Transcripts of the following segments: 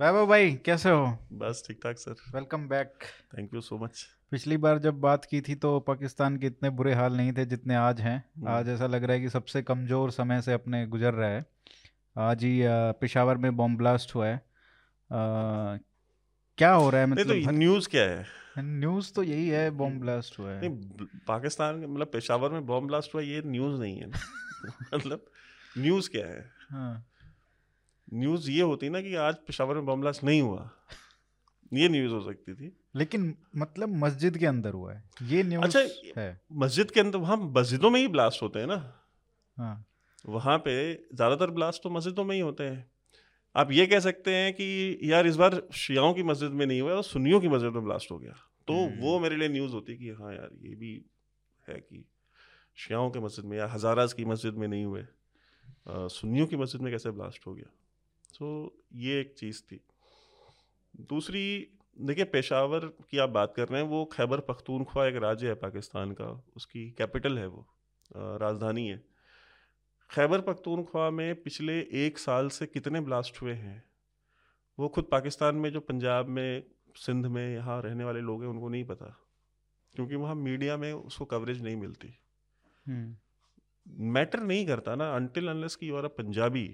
वैभव भाई कैसे हो? बस ठीक ठाक sir. Welcome back thank you so much पिछली बार जब बात की थी तो पाकिस्तान के इतने बुरे हाल नहीं थे जितने आज हैं। हम्म, आज ऐसा लग रहा है कि सबसे कमज़ोर समय से अपने गुजर रहा है। आज ही पेशावर में बॉम्ब ब्लास्ट हुआ है। अ, क्या हो रहा है? मतलब तो न्यूज़ क्या है? न्यूज़ तो यही है बॉम्ब ब्लास्ट हुआ है। ब- पाकिस्तान मतलब पेशावर में बॉम्ब ब्लास्ट हुआ ये न्यूज़ नहीं है। मतलब न्यूज़ क्या है? हाँ। न्यूज़ ये होती ना कि आज पेशावर में बॉम्ब ब्लास्ट नहीं हुआ। ये न्यूज़ हो सकती थी। लेकिन मतलब मस्जिद के अंदर हुआ है। ये न्यूज़ अच्छा है। मस्जिद के अंदर वहाँ मस्जिदों में ही ब्लास्ट होते हैं ना। हाँ। वहाँ पे ज़्यादातर ब्लास्ट तो मस्जिदों में ही होते हैं। आप ये कह सकते हैं कि यार इस बार शियाओं की मस्जिद में नहीं हुआ और सुन्नियों की मस्जिद में ब्लास्ट हो गया। तो हम्म। वो मेरे लिए न्यूज़ होती कि हाँ यार ये भी है कि शियाओं के मस्जिद में या हज़ाराज की मस्जिद में नहीं हुए। सुन्नियों की मस्जिद में कैसे ब्लास्ट हो गया? तो ये एक चीज़ थी। दूसरी देखिए पेशावर की आप बात कर रहे हैं वो खैबर पख्तूनख्वा एक राज्य है पाकिस्तान का उसकी कैपिटल है वो राजधानी है। खैबर पख्तूनख्वा में पिछले एक साल से कितने ब्लास्ट हुए हैं? वो खुद पाकिस्तान में जो पंजाब में सिंध में यहाँ रहने वाले लोग हैं उनको नहीं पता क्योंकि वहाँ मीडिया में उसको कवरेज नहीं मिलती। हम्म। मैटर नहीं करता ना अनटिल अनलेस की और अ पंजाबी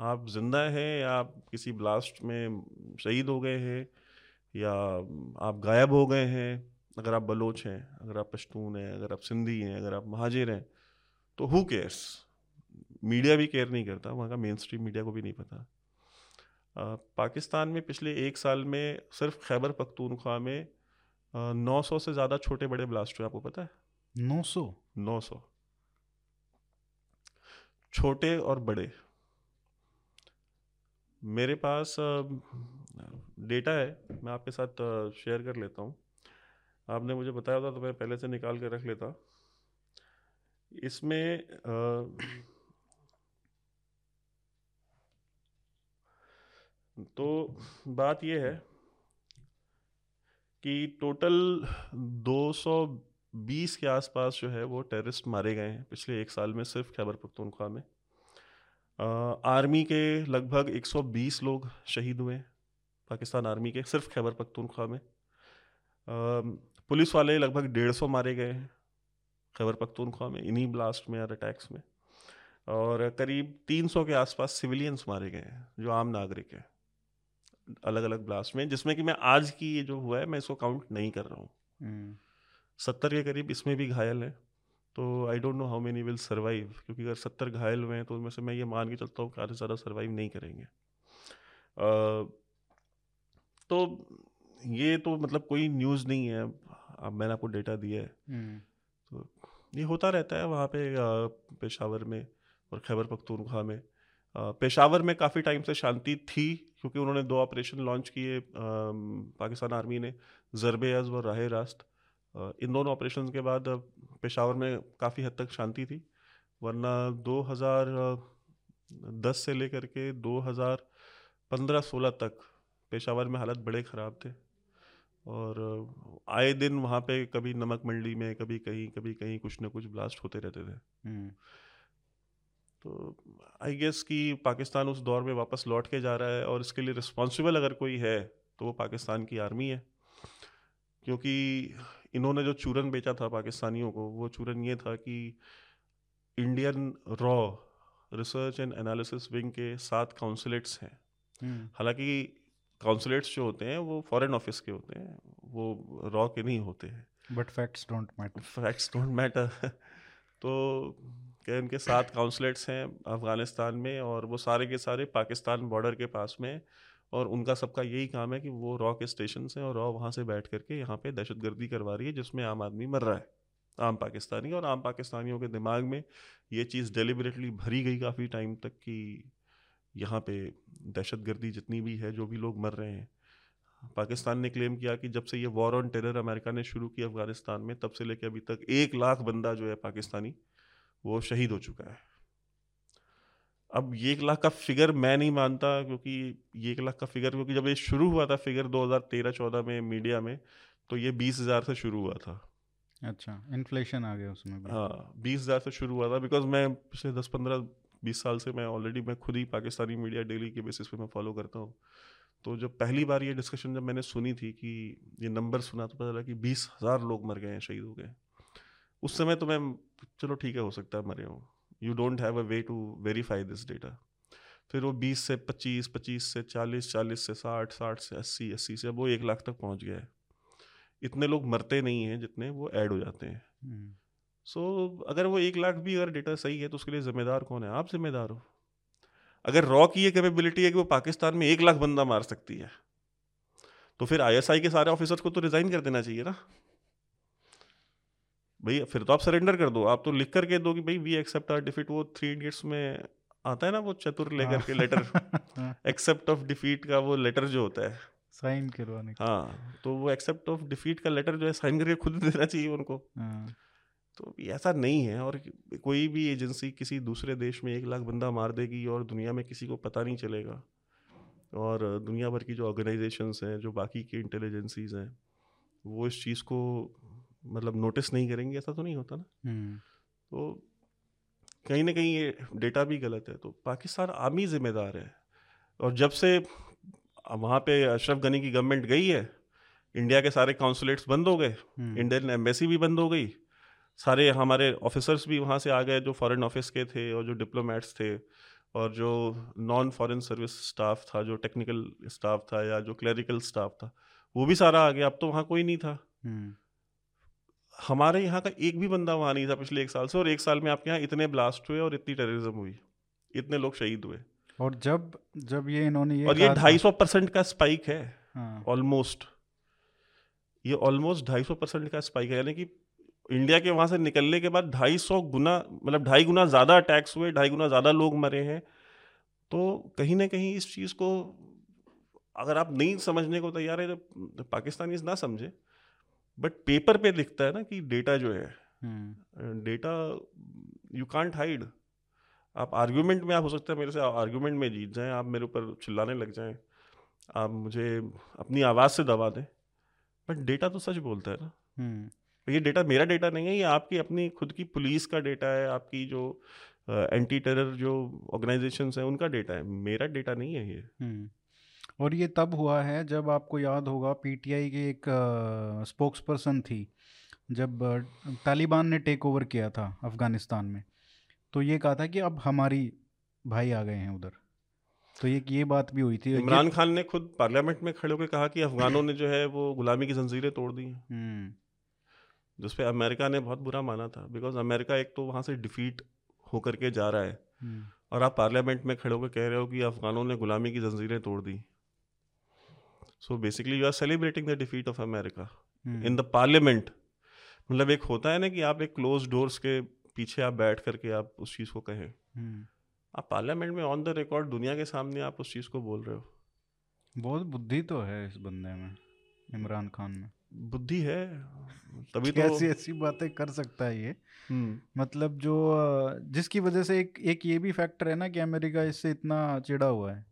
आप ज़िंदा हैं या आप किसी ब्लास्ट में शहीद हो गए हैं या आप गायब हो गए हैं अगर आप बलोच हैं अगर आप पश्तून हैं अगर आप सिंधी हैं अगर आप महाजिर हैं तो हु केयर्स मीडिया भी केयर नहीं करता वहाँ का मेन स्ट्रीम मीडिया को भी नहीं पता। अ, पाकिस्तान में पिछले एक साल में सिर्फ़ खैबर पख्तूनख्वा में नौ सौ से ज़्यादा छोटे बड़े ब्लास्ट हुए आपको पता है? नौ सौ? नौ सौ। छोटे और बड़े। मेरे पास डेटा है, मैं आपके साथ शेयर कर लेता हूँ। आपने मुझे बताया होता तो मैं पहले से निकाल के रख लेता। इसमें तो बात यह है कि टोटल 220 के आसपास जो है वो टेररिस्ट मारे गए हैं पिछले एक साल में सिर्फ़ खैबर पख्तूनख्वा में। आर्मी के लगभग 120 लोग शहीद हुए पाकिस्तान आर्मी के सिर्फ़ खैबर पख्तूनख्वा में। पुलिस वाले लगभग डेढ़ सौ मारे गए हैं खैबर पख्तूनख्वा में इन्हीं ब्लास्ट में और अटैक्स में। और करीब 300 के आसपास सिविलियंस मारे गए हैं जो आम नागरिक हैं अलग अलग ब्लास्ट में जिसमें कि मैं आज की ये जो हुआ है मैं इसको काउंट नहीं कर रहा हूँ। हम्म। सत्तर के करीब इसमें भी घायल हैं। तो I don't know how many will survive क्योंकि अगर सत्तर घायल हुए हैं तो उनमें से मैं ये मान के चलता हूँ कि आधे ज़्यादा सर्वाइव नहीं करेंगे। अ, तो ये तो मतलब कोई न्यूज़ नहीं है। अब मैंने आपको डेटा दिया है। हम्म। तो ये होता रहता है वहाँ पे पेशावर में और खैबर पख्तूनख्वा में। पेशावर में काफ़ी टाइम से शांति थी क्योंकि उन्होंने दो ऑपरेशन लॉन्च किए पाकिस्तान आर्मी ने ज़रबे अज़ और राह रास्त इन दोनों ऑपरेशन के बाद पेशावर में काफ़ी हद तक शांति थी वरना 2010 से लेकर के 2015-16 तक पेशावर में हालत बड़े ख़राब थे। और आए दिन वहाँ पे कभी नमक मंडी में कभी कहीं कभी कहीं कुछ ना कुछ ब्लास्ट होते रहते थे। हम्म। तो आई गेस कि पाकिस्तान उस दौर में वापस लौट के जा रहा है और इसके लिए रिस्पॉन्सिबल अगर कोई है तो वो पाकिस्तान की आर्मी है। क्योंकि इन्होंने जो चूरन बेचा था पाकिस्तानियों को वो चूरन ये था कि इंडियन रॉ रिसर्च एंड एनालिसिस विंग के सात काउंसलेट्स हैं। हम्म। हालाँकि काउंसलेट्स जो होते हैं वो फॉरेन ऑफ़िस के होते हैं वो रॉ के नहीं होते हैं। But facts don't matter facts don't matter तो क्या इनके सात काउंसलेट्स हैं अफ़गानिस्तान में और वो सारे के सारे पाकिस्तान बॉर्डर के पास में और उनका सबका यही काम है कि वो रॉ के स्टेशन से और रॉ वहाँ से बैठ करके यहाँ पे दहशतगर्दी करवा रही है, जिसमें आम आदमी मर रहा है, आम पाकिस्तानी। और आम पाकिस्तानियों के दिमाग में ये चीज़ डेलिबरेटली भरी गई काफ़ी टाइम तक कि यहाँ पे दहशतगर्दी जितनी भी है, जो भी लोग मर रहे हैं। पाकिस्तान ने क्लेम किया कि जब से ये वॉर ऑन टेरर अमेरिका ने शुरू की अफ़गानिस्तान में, तब से लेकर अभी तक एक लाख बंदा जो है पाकिस्तानी, वो शहीद हो चुका है। अब ये एक लाख का फिगर मैं नहीं मानता क्योंकि ये एक लाख का फिगर क्योंकि जब ये शुरू हुआ था फिगर 2013-14 में मीडिया में तो ये बीस हज़ार से शुरू हुआ था। अच्छा इन्फ्लेशन आ गया उसमें भी हाँ बीस हज़ार से शुरू हुआ था बिकॉज़ मैं पिछले दस पंद्रह बीस साल से मैं ऑलरेडी मैं खुद ही पाकिस्तानी मीडिया डेली के बेसिस पे मैं फॉलो करता हूँ। तो जब पहली बार ये डिस्कशन जब मैंने सुनी थी कि ये नंबर सुना तो पता चला कि बीस हज़ार लोग मर गए हैं शहीद हो गए उस समय तो मैं चलो ठीक है हो सकता है मरे हूँ। You don't have a way to verify this data फिर वो बीस से पच्चीस पच्चीस से चालीस चालीस से साठ साठ से अस्सी अस्सी से अब वो एक लाख तक पहुँच गया है। इतने लोग मरते नहीं हैं जितने वो ऐड हो जाते हैं। सो हम्म। so, अगर वो एक लाख भी अगर डेटा सही है तो उसके लिए जिम्मेदार कौन है? आप जिम्मेदार हो। अगर रॉ की ये कैपेबिलिटी है कि वो पाकिस्तान में एक लाख बंदा मार सकती है तो फिर आईएसआई के सारे ऑफिसर्स को तो रिजाइन कर देना चाहिए ना। भाई फिर तो आप सरेंडर कर दो। आप तो लिख करके दो कि भाई वी एक्सेप्ट आर डिफीट वो थ्री इडियट्स में आता है ना वो चतुर लेकर के लेटर एक्सेप्ट ऑफ़ डिफीट का वो लेटर जो होता है। साइन करवाने का। हाँ तो वो एक्सेप्ट ऑफ़ डिफीट का लेटर जो है साइन करके खुद देना चाहिए उनको। हाँ। तो ऐसा नहीं है और कोई भी एजेंसी किसी दूसरे देश में एक लाख बंदा मार देगी और दुनिया में किसी को पता नहीं चलेगा। और दुनिया भर की जो ऑर्गेनाइजेशंस हैं जो बाकी की इंटेलिजेंसीज हैं वो इस चीज़ को मतलब नोटिस नहीं करेंगे ऐसा तो नहीं होता ना हम्म। तो कहीं ना कहीं ये डेटा भी गलत है तो पाकिस्तान आमी जिम्मेदार है और जब से वहाँ पे अशरफ गनी की गवर्नमेंट गई है इंडिया के सारे काउंसुलेट्स बंद हो गए इंडियन हम्म। एम्बेसी भी बंद हो गई सारे हमारे ऑफिसर्स भी वहाँ से आ गए जो फॉरेन ऑफ़िस के थे और जो डिप्लोमेट्स थे और जो नॉन फॉरेन सर्विस स्टाफ था जो टेक्निकल स्टाफ था या जो क्लरिकल स्टाफ था वो भी सारा आ गया अब तो वहाँ कोई नहीं था हम्म। हमारे यहाँ का एक भी बंदा वहाँ नहीं था पिछले एक साल से और एक साल में आपके यहाँ इतने ब्लास्ट हुए और इतनी टेररिज्म हुई। इतने लोग शहीद हुए। और जब जब ये इन्होंने ये और ये ढाई सौ परसेंट का स्पाइक है। ऑलमोस्ट हाँ। ये ऑलमोस्ट ढाई सौ परसेंट का स्पाइक है। यानी कि इंडिया के वहाँ से निकलने के बाद ढाई सौ गुना मतलब ढाई गुना ज़्यादा अटैक्स हुए ढाई गुना ज़्यादा लोग मरे हैं। तो कहीं ना कहीं इस चीज़ को अगर आप नहीं समझने को तैयार है तो पाकिस्तानी ना समझे। बट पेपर पे दिखता है ना कि डेटा जो है डेटा यू कांट हाइड आप आर्ग्यूमेंट में आप हो सकता है मेरे से आर्ग्यूमेंट में जीत जाएँ आप मेरे ऊपर चिल्लाने लग जाएँ आप मुझे अपनी आवाज़ से दबा दें। बट डेटा तो सच बोलता है ना। हम्म। ये डेटा मेरा डेटा नहीं है ये आपकी अपनी खुद की पुलिस का डेटा है आपकी जो एंटी टेरर जो ऑर्गेनाइजेशंस हैं उनका डेटा है। मेरा डेटा नहीं है ये। हम्म। और ये तब हुआ है जब आपको याद होगा पीटीआई के एक स्पोक्स पर्सन थी जब तालिबान ने टेक ओवर किया था अफ़गानिस्तान में। तो ये कहा था कि अब हमारी भाई आ गए हैं उधर। तो ये ये बात भी हुई थी। इमरान खान ने खुद पार्लियामेंट में खड़े होकर कहा कि अफगानों ने जो है वो गुलामी की जंजीरें तोड़ दी हम्म। जिस पे अमेरिका ने बहुत बुरा माना था बिकॉज़ अमेरिका एक तो वहाँ से डिफीट होकर के जा रहा है। हम्म। और आप पार्लियामेंट में खड़े होकर कह रहे हो कि अफगानों ने गुलामी की जंजीरें तोड़ दी। So basically you are celebrating the defeat of America in the parliament मतलब एक होता है ना कि आप एक क्लोज डोर्स के पीछे आप बैठ करके आप उस चीज़ को कहें। Hmm. आप पार्लियामेंट में ऑन द रिकॉर्ड दुनिया के सामने आप उस चीज़ को बोल रहे हो। बहुत बुद्धि तो है इस बंदे में इमरान खान में। बुद्धि है तभी तो ऐसी ऐसी बातें कर सकता है ये। हम्म। मतलब जो जिसकी वजह से एक एक ये भी फैक्टर है ना कि अमेरिका इससे इतना चिड़ा हुआ है।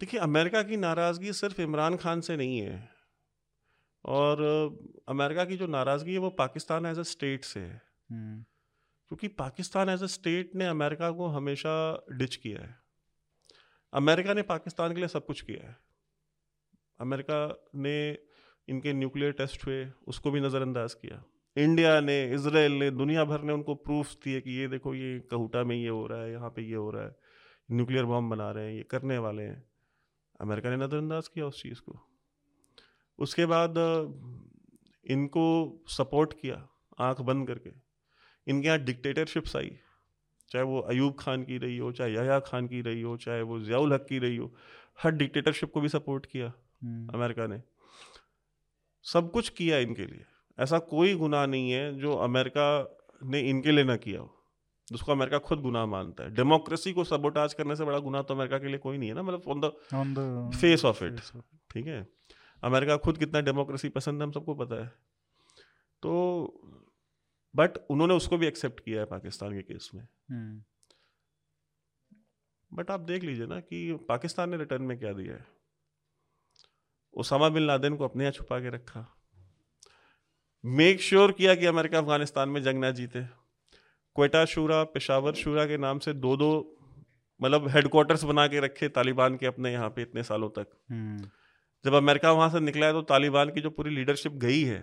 देखिए अमेरिका की नाराज़गी सिर्फ़ इमरान खान से नहीं है। और अमेरिका की जो नाराज़गी है वो पाकिस्तान एज अ स्टेट से है। हम्म। क्योंकि पाकिस्तान एज अ स्टेट ने अमेरिका को हमेशा डिच किया है। अमेरिका ने पाकिस्तान के लिए सब कुछ किया है। अमेरिका ने इनके न्यूक्लियर टेस्ट हुए उसको भी नज़रअंदाज किया। इंडिया ने इसराइल ने दुनिया भर ने उनको प्रूफ दिए कि ये देखो ये कहूटा में ये हो रहा है यहाँ पे ये हो रहा है न्यूक्लियर बम बना रहे हैं ये करने वाले हैं। अमेरिका ने नज़रअंदाज किया उस चीज़ को। उसके बाद इनको सपोर्ट किया आँख बंद करके। इनके यहाँ डिक्टेटरशिप्स आई। चाहे वो अयूब खान की रही हो चाहे याया खान की रही हो चाहे वो जियाउल हक की रही हो हर डिक्टेटरशिप को भी सपोर्ट किया हम्म। अमेरिका ने। सब कुछ किया इनके लिए। ऐसा कोई गुनाह नहीं है जो अमेरिका ने इनके लिए ना किया हो। जिसको अमेरिका खुद गुनाह मानता है। डेमोक्रेसी को सबोटाज करने से बड़ा गुनाह तो अमेरिका के लिए कोई नहीं है ना मतलब on the face of it ठीक है? अमेरिका खुद कितना डेमोक्रेसी पसंद है हम सबको पता है। तो बट उन्होंने उसको भी एक्सेप्ट किया है पाकिस्तान के केस में। बट हम्म। आप देख लीजिए ना कि पाकिस्तान ने रिटर्न में क्या दिया है? ओसामा बिन लादेन को अपने यहाँ छुपा के रखा। मेक श्योर sure किया कि अमेरिका अफ़गानिस्तान में जंग ना जीते। क्वेटा शूरा पेशावर शूरा के नाम से दो दो मतलब हेडक्वार्टर्स बना के रखे तालिबान के अपने यहाँ पे इतने सालों तक। हम्म। जब अमेरिका वहाँ से निकला है तो तालिबान की जो पूरी लीडरशिप गई है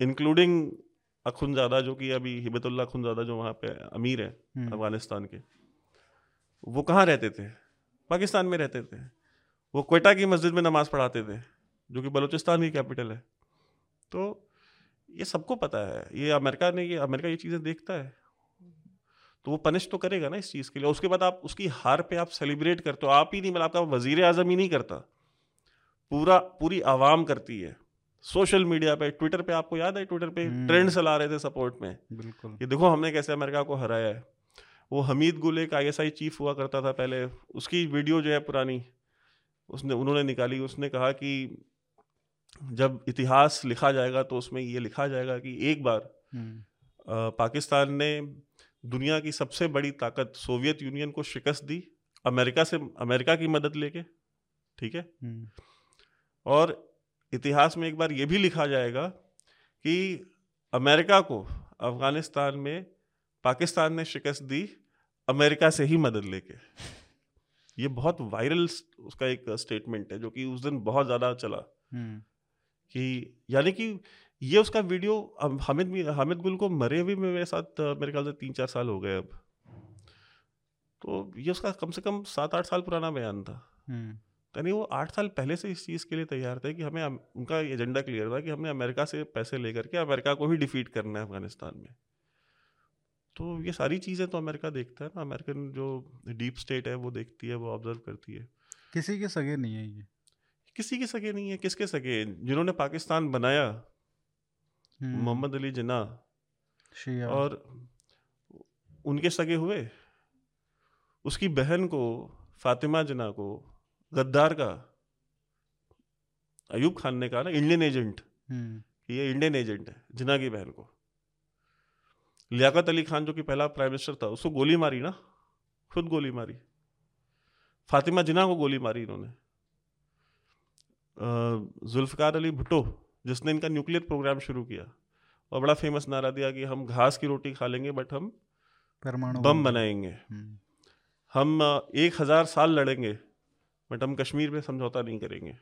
इंक्लूडिंग अखुनजादा जो कि अभी हिबतुल्ला अखुनजादा जो वहाँ पे अमीर है हम्म, अफ़गानिस्तान के वो कहाँ रहते थे? पाकिस्तान में रहते थे। वो क्वेटा की मस्जिद में नमाज़ पढ़ाते थे जो कि बलूचिस्तान की कैपिटल है। तो ये सबको पता है ये अमेरिका ने ये अमेरिका ये चीज़ें देखता है। तो वो पनिश तो करेगा ना इस चीज़ के लिए। उसके बाद आप उसकी हार पे आप सेलिब्रेट करते हो। आप ही नहीं मतलब आपका वज़ीर आज़म ही नहीं करता। पूरा पूरी आवाम करती है। सोशल मीडिया पे ट्विटर पे आपको याद है ट्विटर पे हम्म। ट्रेंड चला रहे थे सपोर्ट में? बिल्कुल। कि देखो हमने कैसे अमेरिका को हराया है। वो हमीद गुल एक आईएसआई चीफ हुआ करता था पहले। उसकी वीडियो जो है पुरानी उसने उन्होंने निकाली। उसने कहा कि जब इतिहास लिखा जाएगा तो उसमें ये लिखा जाएगा कि एक बार हम्म, अ, पाकिस्तान ने दुनिया की सबसे बड़ी ताकत सोवियत यूनियन को शिकस्त दी अमेरिका से अमेरिका की मदद लेके ठीक है? हम्म, और इतिहास में एक बार ये भी लिखा जाएगा कि अमेरिका को अफ़गानिस्तान में पाकिस्तान ने शिकस्त दी अमेरिका से ही मदद लेके। ये बहुत वायरल उसका एक स्टेटमेंट है जो कि उस दिन बहुत ज़्यादा चला। हम्म, कि यानी कि ये उसका वीडियो हामिद भी- हामिद गुल को मरे हुए में मेरे साथ मेरे ख्याल से तीन चार साल हो गए अब। तो ये उसका कम से कम सात आठ साल पुराना बयान था। हम्म, यानी वो आठ साल पहले से इस चीज़ के लिए तैयार थे कि हमें उनका एजेंडा क्लियर था कि हमने अमेरिका से पैसे लेकर के अमेरिका को ही डिफीट करना है अफ़गानिस्तान में। तो ये सारी चीज़ें तो अमेरिका देखता है ना अमेरिकन जो डीप स्टेट है वो देखती है वो ऑब्ज़र्व करती है। किसी के सगे नहीं है ये। किसी के सगे नहीं है किसके सगे? जिन्होंने पाकिस्तान बनाया मोहम्मद अली जिन्ना शिया। और उनके सगे हुए उसकी बहन को फातिमा जिना को गद्दार का अयूब खान ने कहा ना इंडियन एजेंट हम्म, कि ये इंडियन एजेंट है जिना की बहन को। लियाकत अली खान जो कि पहला प्राइम मिनिस्टर था उसको गोली मारी ना खुद गोली मारी। फातिमा जिना को गोली मारी इन्होंने। जुल्फकार अली भुट्टो जिसने इनका न्यूक्लियर प्रोग्राम शुरू किया। और बड़ा फ़ेमस नारा दिया कि हम घास की रोटी खा लेंगे बट हम परमाणु बम बनाएँगे। हम्म, हम एक हज़ार साल लड़ेंगे बट हम कश्मीर में समझौता नहीं करेंगे।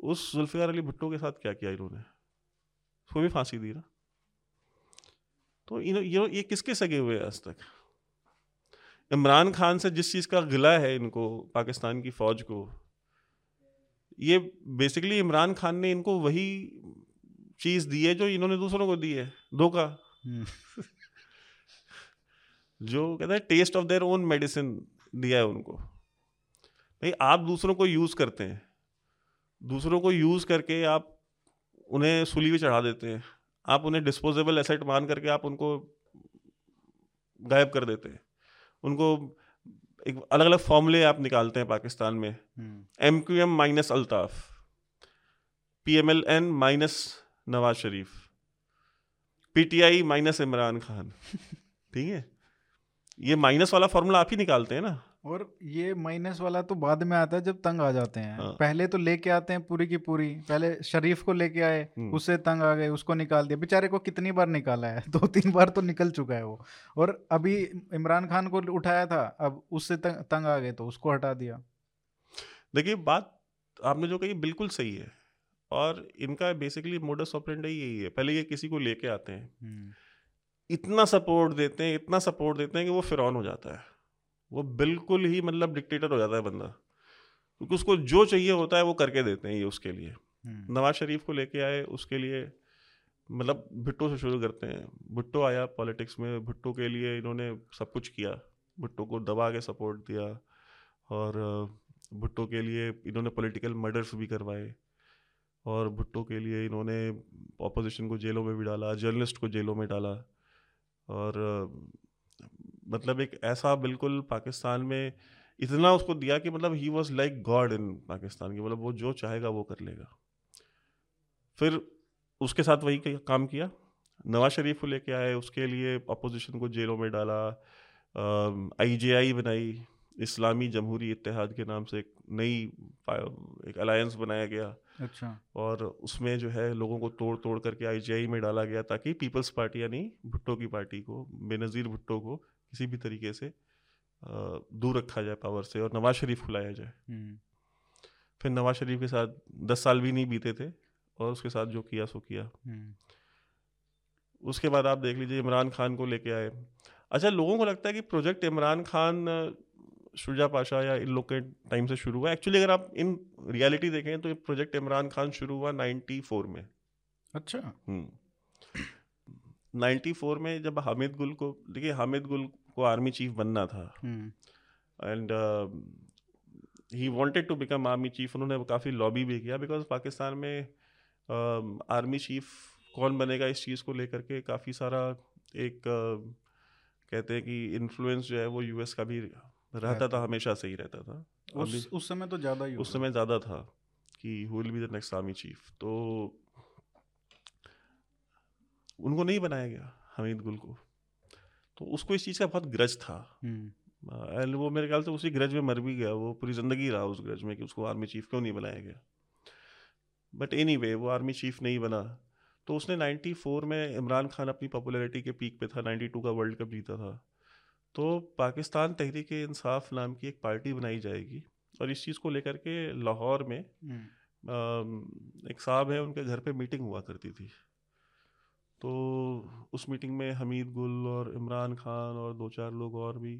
उस जुल्फ़िकार अली भुट्टो के साथ क्या किया इन्होंने? उसको भी फांसी दी ना। तो इन ये ये किसके सगे हुए आज तक? इमरान खान से जिस चीज़ का गिला है इनको पाकिस्तान की फ़ौज को ये बेसिकली इमरान खान ने इनको वही चीज़ दी है जो इन्होंने दूसरों को दी है धोखा। हम्म, जो कहते हैं taste of their own medicine दिया है उनको। भाई आप दूसरों को यूज़ करते हैं। दूसरों को यूज़ करके आप उन्हें सुली भी चढ़ा देते हैं। आप उन्हें डिस्पोजेबल एसेट मान करके आप उनको गायब कर देते हैं। उनको एक अलग अलग फॉर्मूले आप निकालते हैं पाकिस्तान में। M Q M minus Altaf P M L N minus Nawaz Sharif P T I minus Imran Khan ठीक है? ये माइनस वाला फॉर्मूला आप ही निकालते हैं ना। और ये माइनस वाला तो बाद में आता है जब तंग आ जाते हैं। हाँ। पहले तो लेके आते हैं पूरी की पूरी। पहले शरीफ को लेके आए हम्म। उससे तंग आ गए उसको निकाल दिया। बेचारे को कितनी बार निकाला है? दो तीन बार तो निकल चुका है वो। और अभी इमरान खान को उठाया था अब उससे तंग, तंग आ गए तो उसको हटा दिया। देखिए बात आपने जो कही बिल्कुल सही है। और इनका बेसिकली मोडस ऑपरेंडी यही है। पहले ये किसी को लेके आते हैं। हम्म, इतना सपोर्ट देते हैं इतना सपोर्ट देते हैं कि वो फिरौन हो जाता है। वो बिल्कुल ही मतलब डिक्टेटर हो जाता है बंदा। क्योंकि उसको जो चाहिए होता है वो करके देते हैं ये उसके लिए। हम्म, नवाज़ शरीफ को लेके आए उसके लिए मतलब भुट्टो से शुरू करते हैं। भुट्टो आया पॉलिटिक्स में भुट्टो के लिए इन्होंने सब कुछ किया। भुट्टो को दबा के सपोर्ट दिया और भुट्टो के लिए इन्होंने पॉलिटिकल मर्डर्स भी करवाए और भुट्टो के लिए इन्होंने ऑपोजिशन को जेलों में भी डाला जर्नलिस्ट को जेलों में डाला और मतलब एक ऐसा बिल्कुल पाकिस्तान में इतना उसको दिया कि मतलब he was like God in Pakistan की मतलब वो जो चाहेगा वो कर लेगा। फिर उसके साथ वही काम किया। नवाज़ शरीफ को लेके आए उसके लिए अपोजिशन को जेलों में डाला आईजेआई बनाई इस्लामी जमहूरी इत्तेहाद के नाम से एक नई एक अलायंस बनाया गया। अच्छा। और उसमें जो है लोगों को तोड़ तोड़ करके आईजीआई में डाला गया ताकि पीपल्स पार्टी यानी भुट्टो की पार्टी को बेनज़ीर भुट्टो को किसी भी तरीके से दूर रखा जाए पावर से और नवाज़ शरीफ खुलाया जाए। हम्म, फिर नवाज़ शरीफ के साथ दस साल भी नहीं बीते थे और उसके साथ जो किया सो किया। हम्म, उसके बाद आप देख लीजिए इमरान खान को लेके आए। अच्छा लोगों को लगता है कि प्रोजेक्ट इमरान खान शुजा पाशा या इन लोग के टाइम से शुरू हुआ। एक्चुअली अगर आप इन रियलिटी देखें तो ये प्रोजेक्ट इमरान खान शुरू हुआ 94 में। अच्छा। नाइन्टी फोर में जब हामिद गुल को देखिए हामिद गुल को आर्मी चीफ बनना था। And he wanted to become army chief उन्होंने काफ़ी लॉबी भी किया बिकॉज़ पाकिस्तान में आर्मी चीफ कौन बनेगा इस चीज़ को लेकर के काफ़ी सारा एक uh, कहते हैं कि इन्फ्लुएंस जो है वो यूएस का भी रहता रहता। था हमेशा से ही रहता था। उस उस समय तो ज़्यादा ही उस समय ज़्यादा था कि who will be the next army chief तो उनको नहीं बनाया गया हमीद गुल को। तो उसको इस चीज़ का बहुत ग्रज था। हम्म, एंड वो मेरे ख्याल से उसी ग्रज में मर भी गया। वो पूरी ज़िंदगी रहा उस ग्रज में कि उसको आर्मी चीफ क्यों नहीं बनाया गया। बट एनी वे वो आर्मी चीफ नहीं बना। तो उसने 94 में इमरान खान अपनी पॉपुलैरिटी के पीक पे था। 92 का वर्ल्ड कप जीता था। तो पाकिस्तान तहरीक इंसाफ नाम की एक पार्टी बनाई जाएगी और इस चीज़ को लेकर के लाहौर में हम्म, अम, एक साहब है उनके घर पे मीटिंग हुआ करती थी। तो उस मीटिंग में हमीद गुल और इमरान खान और दो चार लोग और भी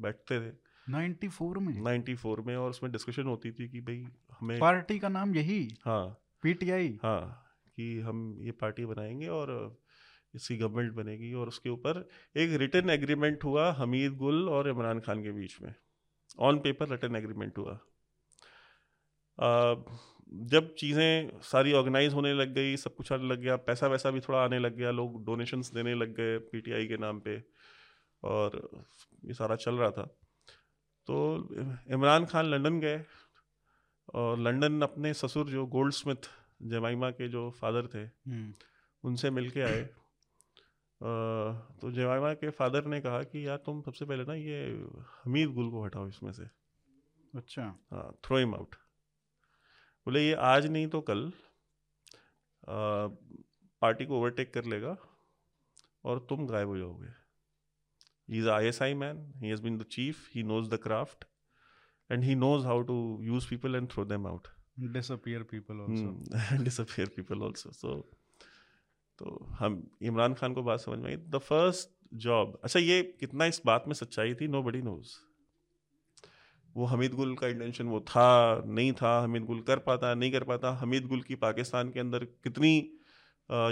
बैठते थे। 94 में? 94 में और उसमें डिस्कशन होती थी कि भाई हमें पार्टी का नाम यही? हाँ। पीटीआई? हाँ कि हम ये पार्टी बनाएँगे और इसकी गवर्नमेंट बनेगी और उसके ऊपर एक रिटर्न एग्रीमेंट हुआ हमीद गुल और इमरान खान के बीच में। ऑन पेपर रिटर्न एग्रीमेंट हुआ। जब चीज़ें सारी ऑर्गेनाइज होने लग गई सब कुछ आने लग गया पैसा वैसा भी थोड़ा आने लग गया लोग डोनेशंस देने लग गए पीटीआई के नाम पे और ये सारा चल रहा था। तो इमरान खान लंदन गए और लंदन अपने ससुर जो गोल्ड स्मिथ जमाइमा के जो फादर थे हम्म, उनसे मिल के आए तो जमाइमा के फादर ने कहा कि यार तुम सबसे पहले ना ये हमीद गुल को हटाओ इसमें से। अच्छा। हाँ थ्रो हिम आउट बोले ये आज नहीं तो कल अ, पार्टी को ओवरटेक कर लेगा और तुम गायब हो जाओगे। He is I S I man he has been the chief he knows the craft and he knows how to use people and throw them out disappear people also disappear people also so तो हम इमरान खान को बात समझ में आई। The first job अच्छा ये कितना इस बात में सच्चाई थी? नो बडी नोज़ वो हमीद गुल का इंटेंशन वो था नहीं था हमीद गुल कर पाता नहीं कर पाता। हमीद गुल की पाकिस्तान के अंदर कितनी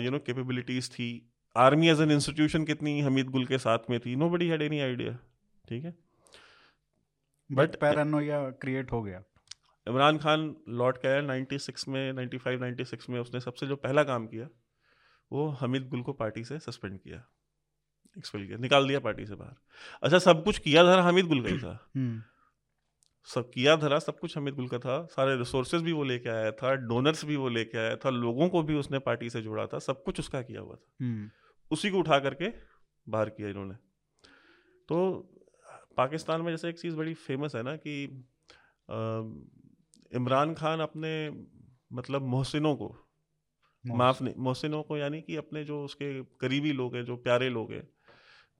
यू नो कैपेबिलिटीज थी? आर्मी एज एन इंस्टीट्यूशन कितनी हमीद गुल के साथ में थी? Nobody had any idea ठीक है? बट पैरानोया क्रिएट हो गया। इमरान खान लौट के आया 96 में 95 96 में उसने सबसे जो पहला काम किया वो हमीद गुल को पार्टी से सस्पेंड किया। एक्सपेल किया निकाल दिया पार्टी से बाहर। अच्छा सब कुछ किया था हमीद गुल का ही था। हम्म, सब किया धरा सब कुछ हमीद गुल का था। सारे रिसोर्सेज भी वो लेके आया था डोनर्स भी वो लेके आया था लोगों को भी उसने पार्टी से जोड़ा था सब कुछ उसका किया हुआ था। हम्म, उसी को उठा करके बाहर किया इन्होंने। तो पाकिस्तान में जैसे एक चीज़ बड़ी फ़ेमस है ना कि इमरान खान अपने मतलब मोहसिनों को माफ़ नहीं मोहसिनों को यानी कि अपने जो उसके करीबी लोग हैं जो प्यारे लोग हैं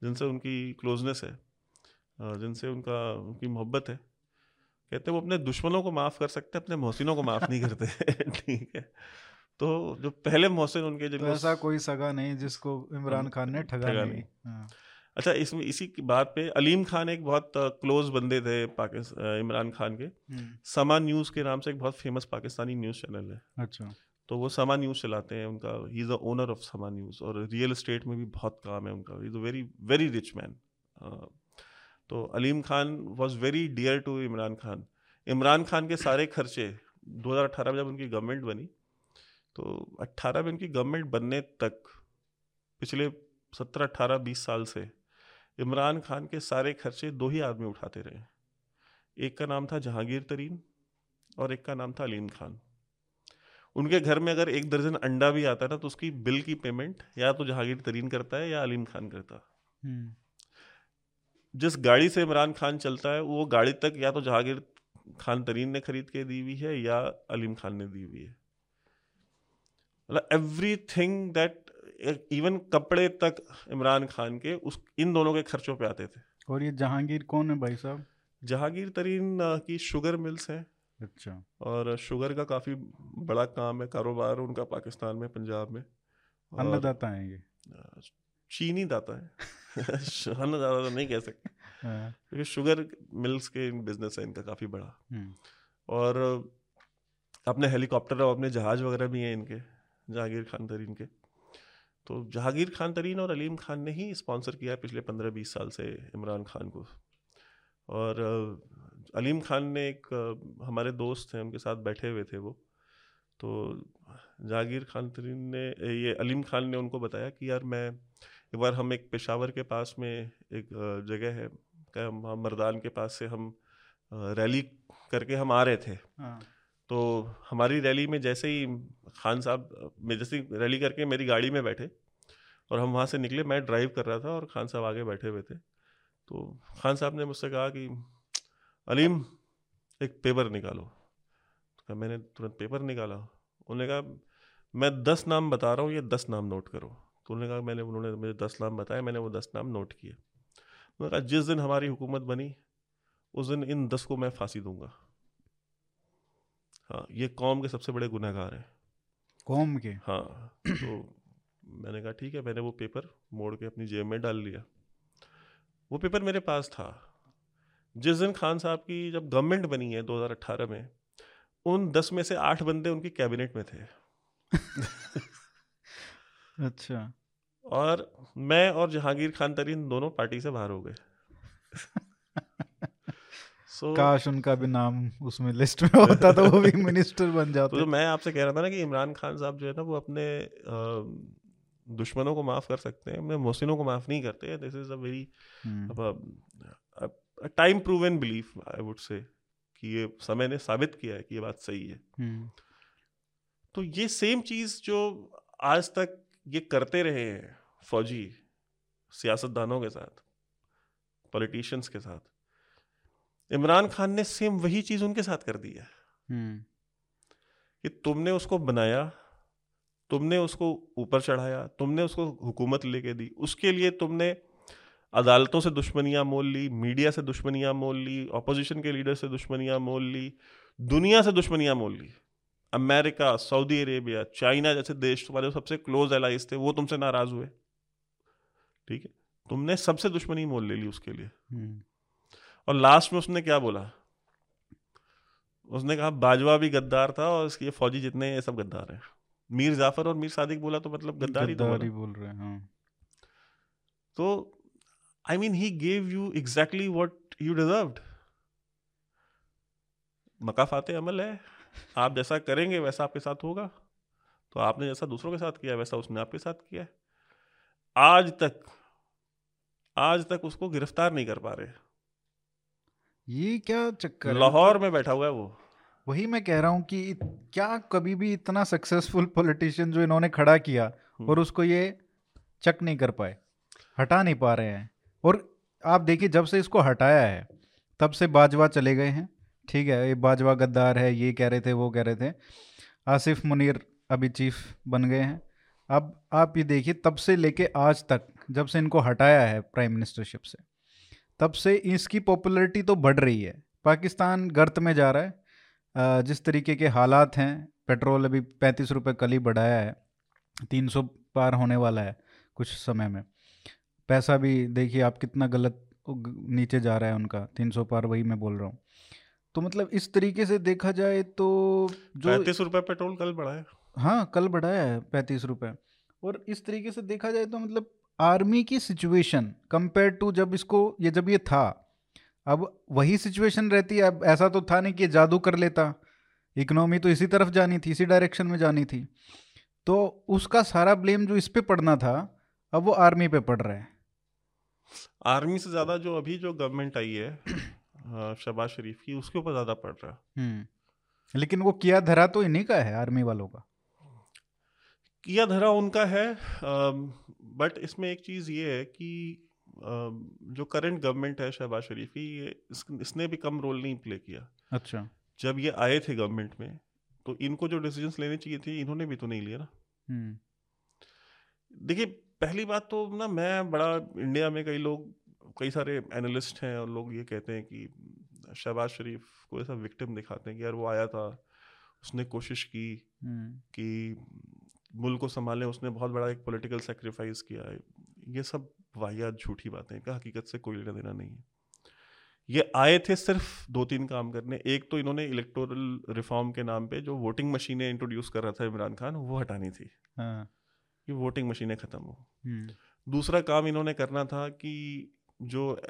जिनसे उनकी क्लोजनेस है जिनसे उनका उनकी मोहब्बत है। कहते हैं वो अपने दुश्मनों को माफ़ कर सकते हैं अपने मोहसिनों को माफ़ नहीं करते। ठीक है। तो जो पहले मोहसिन उनके तो ऐसा कोई सगा नहीं जिसको इमरान खान ने ठगा ठगा नहीं। नहीं। हाँ, अच्छा इसमें इसी की बात पे अलीम खान एक बहुत क्लोज बंदे थे पाकिस्तान इमरान खान के। हम्म, समा न्यूज़ के नाम से एक बहुत फ़ेमस पाकिस्तानी न्यूज़ चैनल है। अच्छा। तो वो समा न्यूज़ चलाते हैं उनका। He is the owner of Samaa news और रियल इस्टेट में भी बहुत काम है उनका। Is a very very rich man तो Aleem Khan was very dear to Imran Khan. Imran Khan के सारे खर्चे 2018 में जब उनकी गवर्नमेंट बनी तो 18 में उनकी गवर्नमेंट बनने तक पिछले 17 18 20 साल से इमरान खान के सारे खर्चे दो ही आदमी उठाते रहे। एक का नाम था जहांगीर तरीन और एक का नाम था अलीम खान। उनके घर में अगर एक दर्जन अंडा भी आता है ना तो उसकी बिल की पेमेंट या तो जहांगीर तरीन करता है या अलीम खान करता। है हम्म, जिस गाड़ी से इमरान खान चलता है वो गाड़ी तक या तो जहांगीर खान तरीन ने खरीद के दी हुई है या अलीम खान ने दी हुई है। मतलब एवरी थिंग दैट इवन कपड़े तक इमरान खान के उस इन दोनों के खर्चों पे आते थे। और ये जहांगीर कौन है भाई साहब? जहांगीर तरीन की शुगर मिल्स हैं। अच्छा। और शुगर का काफ़ी बड़ा काम है कारोबार उनका पाकिस्तान में पंजाब में। अन्नदाता हैं ये। चीनी दाता है। अन्नदाता तो नहीं कह सकते। हाँ, क्योंकि शुगर मिल्स के बिज़नेस है इनका काफ़ी बड़ा। हम्म, और अपने हेलीकॉप्टर और अपने जहाज़ वगैरह भी हैं इनके जहांगीर खान तरीन के। तो जहांगीर खान तरीन और अलीम खान ने ही स्पॉन्सर किया है पिछले पंद्रह बीस साल से इमरान खान को। और अलीम खान ने एक हमारे दोस्त हैं उनके साथ बैठे हुए थे वो। तो जहांगीर खान तरीन ने ये अलीम खान ने उनको बताया कि यार मैं एक बार हम एक पेशावर के पास में एक जगह है मर्दान के पास से हम रैली करके हम आ रहे थे। हाँ, तो हमारी रैली में जैसे ही खान साहब मैं जैसे ही रैली करके मेरी गाड़ी में बैठे और हम वहाँ से निकले मैं ड्राइव कर रहा था और खान साहब आगे बैठे हुए थे। तो खान साहब ने मुझसे कहा कि अलीम एक पेपर निकालो। तो मैंने तुरंत पेपर निकाला। उन्होंने कहा मैं दस नाम बता रहा हूँ ये दस नाम नोट करो। तो उन्होंने कहा मैंने उन्होंने मुझे दस नाम बताए मैंने वो दस नाम नोट किए। उन्होंने कहा जिस दिन हमारी हुकूमत बनी उस दिन इन दस को मैं फांसी दूँगा। हाँ ये कौम के सबसे बड़े गुनहगार हैं। कौम के? हाँ तो मैंने कहा ठीक है मैंने वो पेपर मोड़ के अपनी जेब में डाल लिया। वो पेपर मेरे पास था। जिस दिन खान साहब की जब गवर्नमेंट बनी है 2018 में उन दस में से आठ बंदे उनकी कैबिनेट में थे। अच्छा। और मैं और जहांगीर खान तरीन दोनों पार्टी से बाहर हो गए। सो काश उनका भी नाम उसमें लिस्ट में होता तो वो भी मिनिस्टर बन तो जाते जो मैं आपसे कह रहा था ना कि इमरान खान साहब जो है ना वो अपने दुश्मनों को माफ़ कर सकते हैं अपने मोहसिनों को माफ़ नहीं करते this is a very hmm, time proven belief I would say कि ये समय ने साबित किया है कि ये बात सही है। हम्म, तो ये सेम चीज़ जो आज तक ये करते रहे हैं फौजी सियासतदानों के साथ पॉलिटिशियंस के साथ। इमरान खान ने सेम वही चीज़ उनके साथ कर दी है। हम्म, कि तुमने उसको बनाया तुमने उसको ऊपर चढ़ाया तुमने उसको हुकूमत लेके दी उसके लिए तुमने अदालतों से दुश्मनियाँ मोल ली मीडिया से दुश्मनियाँ मोल ली ऑपोजिशन के लीडर से दुश्मनियाँ मोल ली दुनिया से दुश्मनियाँ मोल ली। अमेरिका सऊदी अरेबिया चाइना जैसे देश तुम्हारे जो सबसे क्लोज एलाइज थे वो तुमसे नाराज़ हुए। ठीक है? तुमने सबसे दुश्मनी मोल ले ली उसके लिए। हम्म, और लास्ट में उसने क्या बोला? उसने कहा बाजवा भी गद्दार था और इसके ये फौजी जितने ये सब गद्दार हैं। मीर जाफ़र और मीर सादिक बोला तो मतलब गद्दार तो गद्दारी बोल रहे हैं हाँ। तो I mean he gave you exactly what you deserved मकाफाते अमल है। आप जैसा करेंगे वैसा आपके साथ होगा। तो आपने जैसा दूसरों के साथ किया वैसा उसने आपके साथ किया। आज तक आज तक उसको गिरफ़्तार नहीं कर पा रहे। ये क्या चक्कर लाहौर में बैठा हुआ है वो। वही मैं कह रहा हूँ कि क्या कभी भी इतना सक्सेसफुल पॉलिटिशियन जो इन्होंने खड़ा किया हम्म। और उसको ये चक नहीं कर पाए हटा नहीं पा रहे हैं। और आप देखिए जब से इसको हटाया है तब से बाजवा चले गए हैं। ठीक है, ये बाजवा गद्दार है, ये कह रहे थे, वो कह रहे थे। आसिफ मुनीर अभी चीफ बन गए हैं। अब आप ये देखिए, तब से लेके आज तक, जब से इनको हटाया है प्राइम मिनिस्टरशिप से, तब से इसकी पॉपुलैरिटी तो बढ़ रही है। पाकिस्तान गर्त में जा रहा है। जिस तरीके के हालात हैं, पेट्रोल अभी पैंतीस रुपये कल ही बढ़ाया है, तीन सौ पार होने वाला है कुछ समय में। पैसा भी देखिए, आप कितना गलत नीचे जा रहा है उनका, तीन सौ पार वही मैं बोल रहा हूँ। तो मतलब इस तरीके से देखा जाए तो जो पैंतीस रुपए पेट्रोल कल बढ़ा है। हाँ कल बढ़ाया है पैंतीस रुपये और इस तरीके से देखा जाए तो मतलब आर्मी की सिचुएशन कंपेयर टू जब इसको ये जब ये था अब वही सिचुएशन रहती है अब ऐसा तो था नहीं कि जादू कर लेता। इकोनॉमी तो इसी तरफ़ जानी थी इसी डायरेक्शन में जानी थी। तो उसका सारा ब्लेम जो इस पे पड़ना था अब वो आर्मी पे पड़ रहा है। आर्मी से ज़्यादा जो अभी जो गवर्नमेंट आई है शहबाज शरीफ की उसके ऊपर ज़्यादा पड़ रहा। है हम्म। लेकिन वो किया धरा तो इन्हीं का है आर्मी वालों का। किया धरा उनका है बट इसमें एक चीज़ ये है कि जो करंट गवर्नमेंट है शहबाज शरीफ की ये इस, इसने भी कम रोल नहीं प्ले किया। अच्छा। जब ये आए थे गवर्नमेंट में तो इनको जो डिसीजंस लेने चाहिए थे इन्होंने भी तो नहीं लिया ना। हम्म। देखिए पहली बात तो ना मैं बड़ा इंडिया में कई लोग कई सारे एनालिस्ट हैं और लोग ये कहते हैं कि शहबाज शरीफ को ऐसा विक्टिम दिखाते हैं कि यार वो आया था उसने कोशिश की हम्म, कि मुल्क को संभालने उसने बहुत बड़ा एक पॉलिटिकल सेक्रीफाइस किया है। ये सब वाहियात झूठी बातें हैं का हकीकत से कोई लेना देना नहीं है। ये आए थे सिर्फ़ दो तीन काम करने। एक तो इन्होंने इलेक्टोरल रिफॉर्म के नाम पे जो वोटिंग मशीनें इंट्रोड्यूस कर रहा था इमरान खान वो हटानी थी। हाँ, कि वोटिंग मशीनें ख़त्म हो। हम्म, दूसरा काम इन्होंने करना था कि जो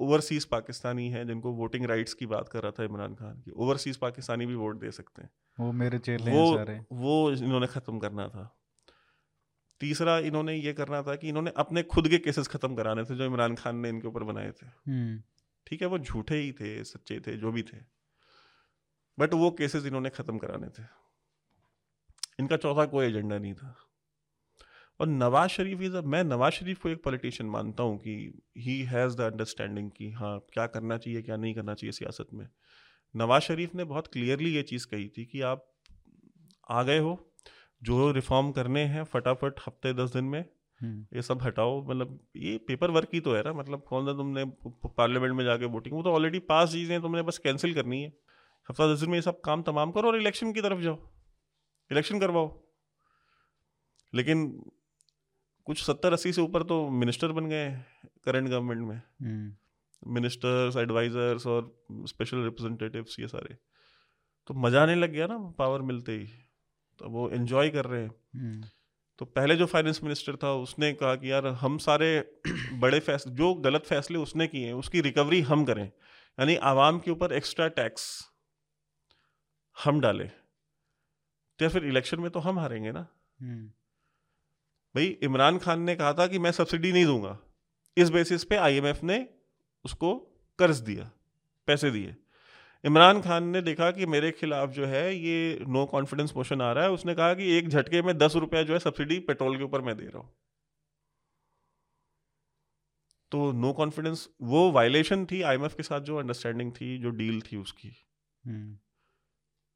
ओवरसीज़ पाकिस्तानी हैं जिनको वोटिंग राइट्स की बात कर रहा था इमरान खान की ओवरसीज़ पाकिस्तानी भी वोट दे सकते हैं। वो मेरे चेले वो सारे। वो इन्होंने ख़त्म करना था। तीसरा इन्होंने ये करना था कि इन्होंने अपने खुद के केसेस ख़त्म कराने थे जो इमरान खान ने इनके ऊपर बनाए थे। हम्म, ठीक है वो झूठे ही थे सच्चे थे जो भी थे। बट वो केसेस इन्होंने ख़त्म कराने थे। इनका चौथा कोई एजेंडा नहीं था। और नवाज़ शरीफ इज़ मैं नवाज़ शरीफ को एक पॉलिटिशियन मानता हूँ कि ही हैज़ द अंडरस्टैंडिंग कि हाँ क्या करना चाहिए क्या नहीं करना चाहिए सियासत में। नवाज़ शरीफ ने बहुत क्लियरली ये चीज़ कही थी कि आप आ गए हो जो रिफॉर्म करने हैं फटाफट हफ़्ते दस दिन में हम्म, ये सब हटाओ। मतलब ये पेपर वर्क ही तो है ना मतलब कौन सा तुमने पार्लियामेंट में जाके वोटिंग वो तो ऑलरेडी पास चीज़ें तुमने बस कैंसिल करनी है। हफ़्ता दस दिन में ये सब काम तमाम करो और इलेक्शन की तरफ़ जाओ। इलेक्शन करवाओ। लेकिन कुछ सत्तर अस्सी से ऊपर तो मिनिस्टर बन गए करंट गवर्नमेंट में। हम्म, मिनिस्टर्स एडवाइजर्स और स्पेशल रिप्रेजेंटेटिव्स ये सारे। तो मज़ा आने लग गया ना पावर मिलते ही। तो वो एंजॉय कर रहे हैं। हम्म, तो पहले जो फाइनेंस मिनिस्टर था उसने कहा कि यार हम सारे बड़े फैसले जो गलत फैसले उसने किए हैं उसकी रिकवरी हम करें। यानी आवाम के ऊपर एक्स्ट्रा टैक्स हम डालें। तो फिर इलेक्शन में तो हम हारेंगे ना। हम्म, भाई इमरान खान ने कहा था कि मैं सब्सिडी नहीं दूँगा। इस बेसिस पे आईएमएफ ने उसको कर्ज दिया पैसे दिए। इमरान खान ने देखा कि मेरे खिलाफ जो है ये नो कॉन्फिडेंस मोशन आ रहा है। उसने कहा कि एक झटके में दस रुपया जो है सब्सिडी पेट्रोल के ऊपर मैं दे रहा हूँ। तो नो कॉन्फिडेंस वो वायलेशन थी आईएमएफ के साथ जो अंडरस्टैंडिंग थी जो डील थी उसकी। हम्म,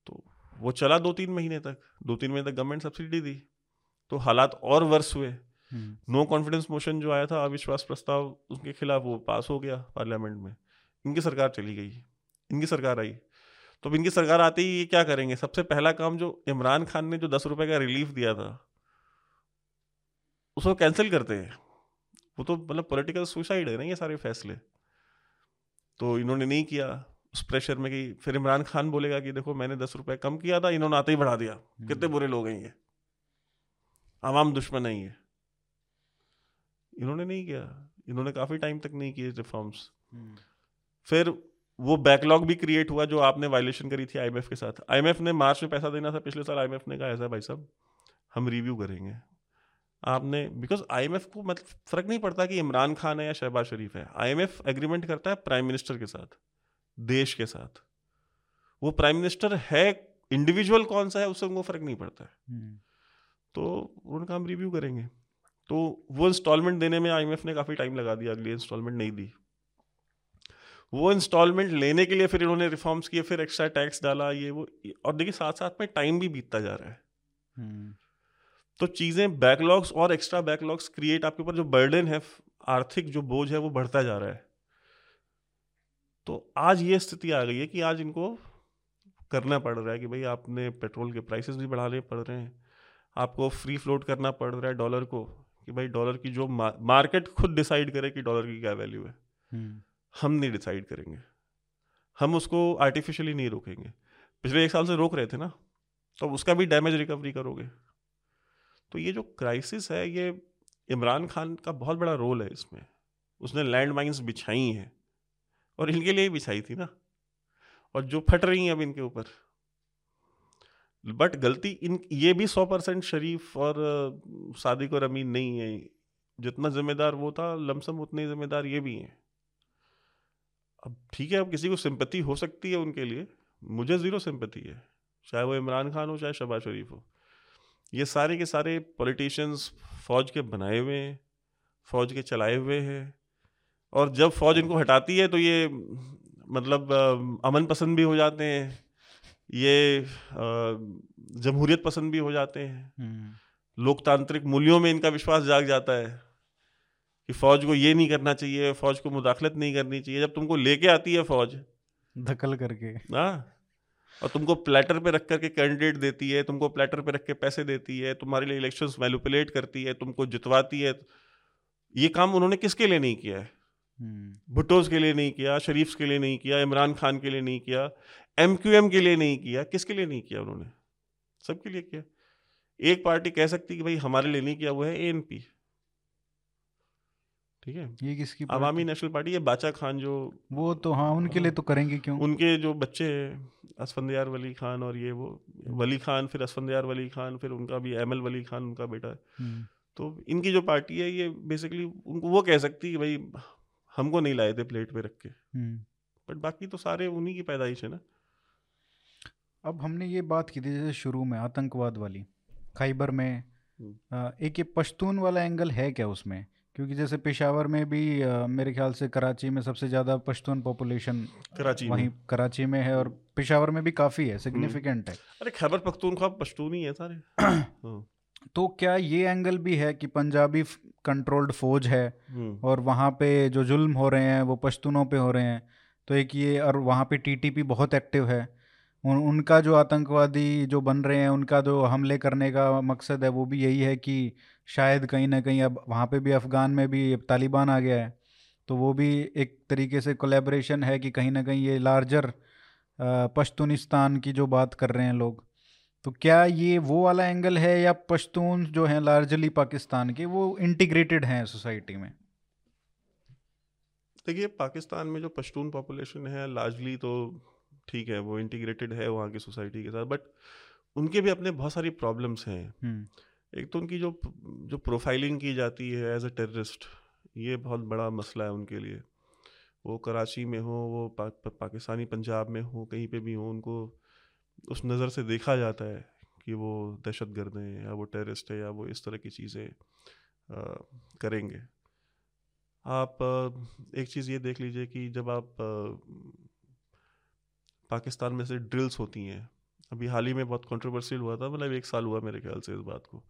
तो वो चला दो तीन महीने तक। दो तीन महीने तक गवर्नमेंट सब्सिडी दी। तो हालात और वर्स हुए। हम्म, नो कॉन्फिडेंस मोशन जो आया था अविश्वास प्रस्ताव उनके खिलाफ वो पास हो गया पार्लियामेंट में। इनकी सरकार चली गई इनकी सरकार आई। तो अब इनकी सरकार आते ही ये क्या करेंगे? सबसे पहला काम जो इमरान खान ने जो दस रुपए का रिलीफ दिया था उसको कैंसिल करते हैं। वो तो मतलब पॉलिटिकल सुसाइड है ना ये सारे फैसले। तो इन्होंने नहीं किया। उस प्रेशर में कि फिर इमरान खान बोलेगा कि देखो मैंने दस रुपए कम किया था इन्होंने आते ही बढ़ा दिया। कितने बुरे लोग हैं ये। आवाम दुश्मन नहीं है। इन्होंने नहीं किया। इन्होंने काफ़ी टाइम तक नहीं किए रिफॉर्म्स हम्म, फिर वो बैकलॉग भी क्रिएट हुआ जो आपने वायलेशन करी थी आईएमएफ के साथ। आईएमएफ ने मार्च में पैसा देना था पिछले साल आईएमएफ ने कहा ऐसा भाई साहब हम रिव्यू करेंगे। आपने बिकॉज़ आईएमएफ को मतलब फ़र्क नहीं पड़ता कि इमरान खान है या शहबाज शरीफ है। आईएमएफ एग्रीमेंट करता है प्राइम मिनिस्टर के साथ देश के साथ। वो प्राइम मिनिस्टर है इंडिविजुअल कौन सा है उससे उनको फ़र्क नहीं पड़ता है। तो उनका हम रिव्यू करेंगे। तो वो इंस्टॉलमेंट देने में आईएमएफ ने काफ़ी टाइम लगा दिया अगली इंस्टॉलमेंट नहीं दी। वो इंस्टॉलमेंट लेने के लिए फिर इन्होंने रिफॉर्म्स किए फिर एक्स्ट्रा टैक्स डाला ये वो और देखिए साथ साथ में टाइम भी बीतता जा रहा है। हम्म, तो चीज़ें बैकलॉग्स और एक्स्ट्रा बैकलॉग्स क्रिएट आपके ऊपर जो बर्डन है आर्थिक जो बोझ है वो बढ़ता जा रहा है। तो आज ये स्थिति आ गई है कि आज इनको करना पड़ रहा है कि भाई आपने पेट्रोल के प्राइसेस भी बढ़ाने पड़ रहे हैं। आपको फ्री फ्लोट करना पड़ रहा है डॉलर को कि भाई डॉलर की जो मार्केट खुद डिसाइड करे कि डॉलर की क्या वैल्यू है। हम्म, हम नहीं डिसाइड करेंगे। हम उसको आर्टिफिशियली नहीं रोकेंगे। पिछले एक साल से रोक रहे थे ना तो उसका भी डैमेज रिकवरी करोगे। तो ये जो क्राइसिस है ये इमरान खान का बहुत बड़ा रोल है इसमें। उसने लैंड माइन्स बिछाई हैं। और इनके लिए ही बिछाई थी ना। और जो फट रही हैं अब इनके ऊपर। बट गलती इन, ये भी सौ परसेंट शरीफ और सादिक और अमीन नहीं है। जितना जिम्मेदार वो था, लमसम उतने ही जिम्मेदार ये भी हैं। अब ठीक है, अब किसी को सिंपत्ति हो सकती है उनके लिए। मुझे ज़ीरो सिंपत्ति है, चाहे वो इमरान खान हो, चाहे शबाज शरीफ हो। ये सारे के सारे पॉलिटिशियंस फौज के बनाए हुए हैं, फौज के चलाए हुए हैं। और जब फौज इनको हटाती है तो ये मतलब अमन पसंद भी हो जाते हैं। ये जमहूरियत पसंद भी हो जाते हैं। हम्म, लोकतांत्रिक मूल्यों में इनका विश्वास जाग जाता है कि फ़ौज को ये नहीं करना चाहिए फ़ौज को मुदाखलत नहीं करनी चाहिए। जब तुमको लेके आती है फ़ौज धकल करके। हाँ और तुमको प्लेटर पे रख करके कैंडिडेट देती है तुमको प्लेटर पे रख के पैसे देती है तुम्हारे लिए इलेक्शंस मैलुपुलेट करती है तुमको जितवाती है ये काम उन्होंने किसके लिए नहीं किया है? हम्म, भुट्टोज के लिए नहीं किया शरीफ के लिए नहीं किया इमरान खान के लिए नहीं किया। एम क्यू एम के लिए नहीं किया किसके लिए नहीं किया उन्होंने? सबके लिए किया। एक पार्टी कह सकती कि भाई हमारे लिए नहीं किया वो है ए ठीक है? ये किसकी अवामी नेशनल पार्टी ये बाचा खान जो वो तो हाँ उनके लिए तो करेंगे क्यों? उनके जो बच्चे हैं असफंदियार वली खान और ये वो वली खान फिर असफंदियार वली खान फिर उनका भी एमएल वली खान उनका बेटा है। हम्म, तो इनकी जो पार्टी है ये बेसिकली उनको वो कह सकती कि भाई हमको नहीं लाए थे प्लेट पे रख के। हम्म। बट बाकी तो सारे उन्हीं की पैदाइश है ना। अब हमने ये बात की थी जैसे शुरू में आतंकवाद वाली। खैबर में हम्म। एक ये पश्तून वाला एंगल है क्या उसमें? क्योंकि जैसे पेशावर में भी मेरे ख्याल से कराची में सबसे ज़्यादा पश्तून पॉपुलेशन कराची वहीं में। कराची में है और पेशावर में भी काफ़ी है सिग्निफिकेंट है। अरे खैबर पख्तूनख्वा पश्तून ही है सारे। हाँ। तो क्या ये एंगल भी है कि पंजाबी कंट्रोल्ड फौज है हम्म, और वहाँ पे जो जुल्म हो रहे हैं वो पश्तूनों पे हो रहे हैं? तो एक ये और वहाँ पे टीटीपी बहुत एक्टिव है। उन, उनका जो आतंकवादी जो बन रहे हैं उनका जो हमले करने का मकसद है वो भी यही है कि शायद कहीं ना कहीं अब वहाँ पे भी अफ़गान में भी तालिबान आ गया है। तो वो भी एक तरीके से कोलेब्रेशन है कि कहीं ना कहीं ये लार्जर पश्तूनिस्तान की जो बात कर रहे हैं लोग। तो क्या ये वो वाला एंगल है या पश्तून जो हैं लार्जली पाकिस्तान के वो इंटीग्रेटेड हैं सोसाइटी में? देखिए पाकिस्तान में जो पश्तून पॉपुलेशन है लार्जली तो ठीक है वो इंटीग्रेटेड है वहाँ की सोसाइटी के साथ बट उनके भी अपने बहुत सारी प्रॉब्लम्स हैं। हम्म। एक तो उनकी जो जो प्रोफाइलिंग की जाती है एज अ टेररिस्ट ये बहुत बड़ा मसला है उनके लिए। वो कराची में हो वो पा, पा, पाकिस्तानी पंजाब में हो कहीं पे भी हो उनको उस नज़र से देखा जाता है कि वो दहशत गर्द हैं या वो टेररिस्ट है या वो इस तरह की चीज़ें करेंगे। आप एक चीज़ ये देख लीजिए कि जब आप पाकिस्तान में से ड्रिल्स होती हैं। अभी हाल ही में बहुत कंट्रोवर्शियल हुआ था मतलब एक साल हुआ मेरे ख्याल से इस बात को।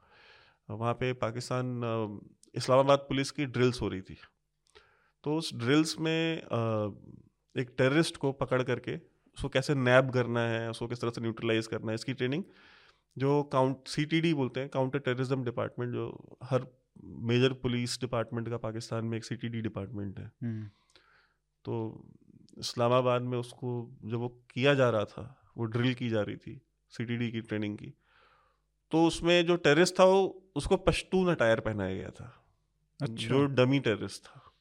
वहाँ पे पाकिस्तान इस्लामाबाद पुलिस की ड्रिल्स हो रही थी। तो उस ड्रिल्स में एक टेररिस्ट को पकड़ करके उसको कैसे नैब करना है उसको किस तरह से न्यूट्रलाइज करना है इसकी ट्रेनिंग जो काउंट सी बोलते हैं काउंटर टेररिज्म डिपार्टमेंट जो हर मेजर पुलिस डिपार्टमेंट का पाकिस्तान में एक सीटीडी डिपार्टमेंट है। हम्म। तो इस्लामाबाद में उसको जब वो किया जा रहा था वो ड्रिल की जा रही थी सीटीडी की ट्रेनिंग की तो उसमें जो टेररिस्ट था वो उसको पश्तून अटायर पहनाया गया था। अच्छा। जो डमी टेररिस्ट था।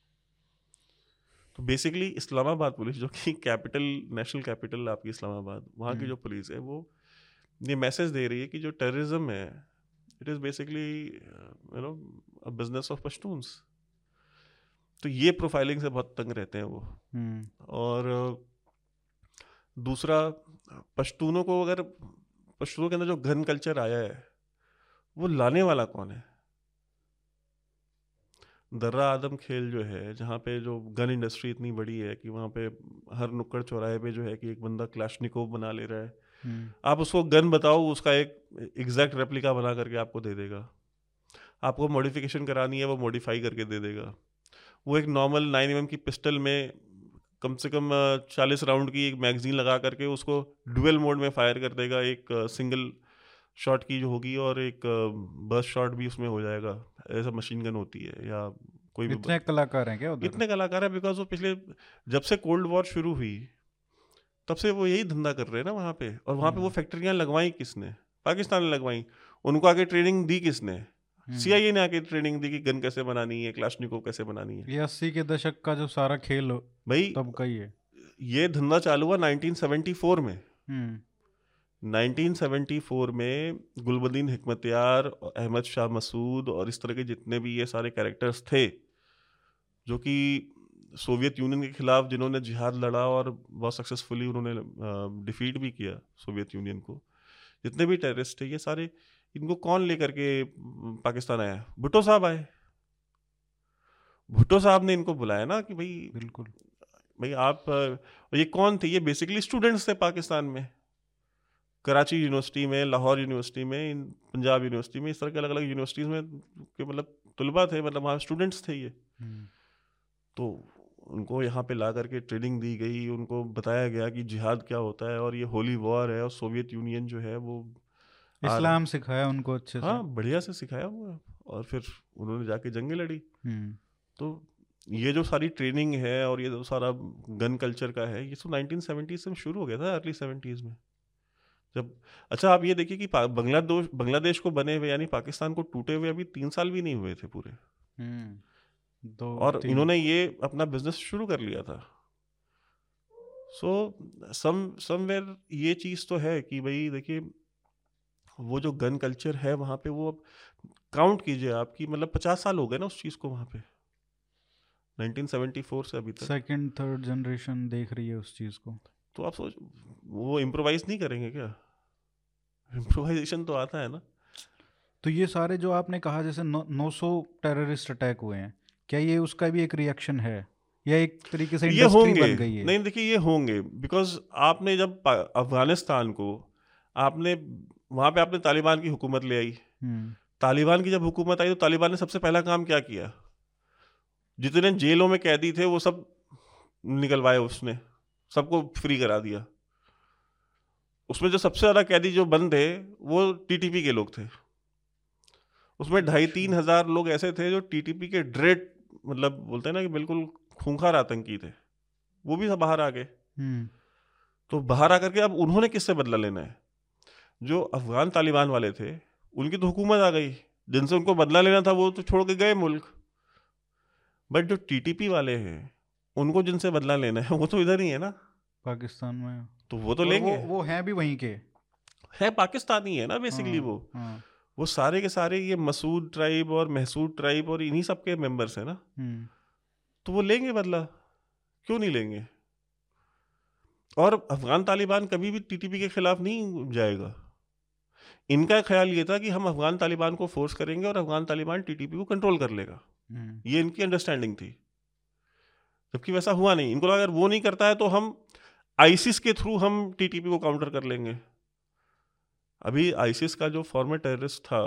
तो बेसिकली इस्लामाबाद पुलिस जो कि कैपिटल नेशनल कैपिटल आपकी इस्लामाबाद वहाँ की हम्म। जो पुलिस है वो ये मैसेज दे रही है कि जो टेररिज्म है it is basically you know a business of Pashtuns तो ये प्रोफाइलिंग से बहुत तंग रहते हैं वो। हम्म। और दूसरा पश्तूनों को अगर पश्तूनों के अंदर जो घन कल्चर आया है वो लाने वाला कौन है? दर्रा आदम खेल जो है जहाँ पे जो गन इंडस्ट्री इतनी बड़ी है कि वहाँ पे हर नुक्कड़ चौराहे पे जो है कि एक बंदा क्लाशनिकोव बना ले रहा है। हम्म। आप उसको गन बताओ उसका एक एग्जैक्ट रेप्लिका बना करके आपको दे देगा। आपको मॉडिफिकेशन करानी है वो मॉडिफाई करके दे देगा। वो एक नॉर्मल नाइन एम की पिस्टल में कम से कम चालीस राउंड की एक मैगजीन लगा करके उसको डुअल मोड में फायर कर देगा। एक सिंगल शॉट की जो होगी और एक बर्स्ट शॉट भी उसमें हो जाएगा। ऐसा मशीन गन होती है या कोई भी इतने कलाकार हैं क्या उधर? इतने कलाकार हैं बिकॉज़ वो पिछले जब से कोल्ड वॉर शुरू हुई तब से वो यही धंधा कर रहे हैं ना वहाँ पे। और वहाँ पे वो हम्म। फैक्ट्रियाँ लगवाई किसने? पाकिस्तान ने लगवाई। उनको आगे ट्रेनिंग दी किसने? हम्म। सीआईए ने आके ट्रेनिंग दी कि गन कैसे बनानी है क्लाशनिकोव कैसे बनानी है। ये अस्सी के दशक का जो सारा खेल हो- भाई तब का ही है। ये धंधा चालू हुआ 1974 में। हम्म। 1974 में गुलबदीन हिकमतियार अहमद शाह मसूद और इस तरह के जितने भी ये सारे कैरेक्टर्स थे जो कि सोवियत यूनियन के खिलाफ जिन्होंने जिहाद लड़ा और बहुत सक्सेसफुली उन्होंने डिफीट भी किया सोवियत यूनियन को जितने भी टेररिस्ट थे ये सारे इनको कौन लेकर के पाकिस्तान आया? भुट्टो साहब आए। भुट्टो साहब ने इनको बुलाया ना कि भाई बिल्कुल। भाई आप ये कौन थे? ये बेसिकली स्टूडेंट्स थे पाकिस्तान में। कराची यूनिवर्सिटी में लाहौर यूनिवर्सिटी में पंजाब यूनिवर्सिटी में इस तरह के अलग अलग यूनिवर्सिटीज़ में के मतलब तलबा थे मतलब वहाँ स्टूडेंट्स थे ये। हम्म, तो उनको यहाँ पे ला करके ट्रेनिंग दी गई उनको बताया गया कि जिहाद क्या होता है और ये होली वॉर है और सोवियत यूनियन जो है वो इस्लाम सिखाया उनको अच्छे से। हाँ बढ़िया से सिखाया हुआ और फिर उन्होंने जाके जंगें लड़ी। हम्म, तो ये जो सारी ट्रेनिंग है और ये जो सारा गन कल्चर का है ये तो 1970s से शुरू हो गया था अर्ली 70s में। जब अच्छा आप ये देखिए कि बांग्लादेश बांग्लादेश को बने हुए यानी पाकिस्तान को टूटे हुए अभी तीन साल भी नहीं हुए थे पूरे। हम्म, दो और इन्होंने ये अपना बिज़नेस शुरू कर लिया था। सो सम समवेयर ये चीज़ तो है कि भाई देखिए वो जो गन कल्चर है वहाँ पे वो अब काउंट कीजिए आपकी मतलब पचास साल हो गए ना उस चीज़ को वहाँ पे। 1974 से अभी तक। सेकंड थर्ड जनरेशन देख रही है उस चीज़ को। तो आप सोच वो इम्प्रोवाइज नहीं करेंगे क्या? इम्प्रोवाइजेशन तो आता है ना। तो ये सारे जो आपने कहा जैसे नौ सौ टेररिस्ट अटैक हुए हैं क्या ये उसका भी एक रिएक्शन है? या एक तरीके से ये होंगे बन गई है? नहीं देखिए ये होंगे। बिकॉज़ आपने जब अफ़गानिस्तान को आपने वहाँ पे आपने तालिबान की हुकूमत ले आई। हम्म, तालिबान की जब हुकूमत आई तो तालिबान ने सबसे पहला काम क्या किया? जितने जेलों में कैदी थे वो सब निकलवाए उसने सबको फ्री करा दिया। उसमें जो सबसे ज़्यादा कैदी जो बंद थे वो टीटीपी के लोग थे। उसमें ढाई तीन हज़ार लोग ऐसे थे जो टीटीपी के ड्रेड मतलब बोलते हैं ना कि बिल्कुल खूंखार आतंकी थे। वो भी सब बाहर आ गए हम्म, तो बाहर आकर के अब उन्होंने किससे बदला लेना है? जो अफगान तालिबान वाले थे उनकी तो हुकूमत आ गई। जिनसे उनको बदला लेना था वो तो छोड़ के गए मुल्क। बट जो टीटीपी वाले हैं उनको जिनसे बदला लेना है वो तो इधर ही है ना। पाकिस्तान में। तो वो तो लेंगे। वो, वो हैं भी वहीं के। है पाकिस्तानी है ना बेसिकली हाँ, वो। हाँ, वो सारे के सारे ये मसूद ट्राइब और महसूद ट्राइब और इन्हीं सब के मेंबर्स हैं ना। हम्म, तो वो लेंगे बदला। क्यों नहीं लेंगे? और अफगान तालिबान कभी भी टीटीपी के खिलाफ नहीं जाएगा। इनका ख्याल ये था कि हम अफगान तालिबान को फोर्स करेंगे और अफगान तालिबान टीटीपी को कंट्रोल कर लेगा। हम्म, ये इनकी अंडरस्टैंडिंग थी। जबकि वैसा हुआ नहीं। इनको लगा अगर वो नहीं करता है तो हम आईसिस के थ्रू हम टीटीपी को काउंटर कर लेंगे। अभी आईसिस का जो फॉर्मर टेररिस्ट था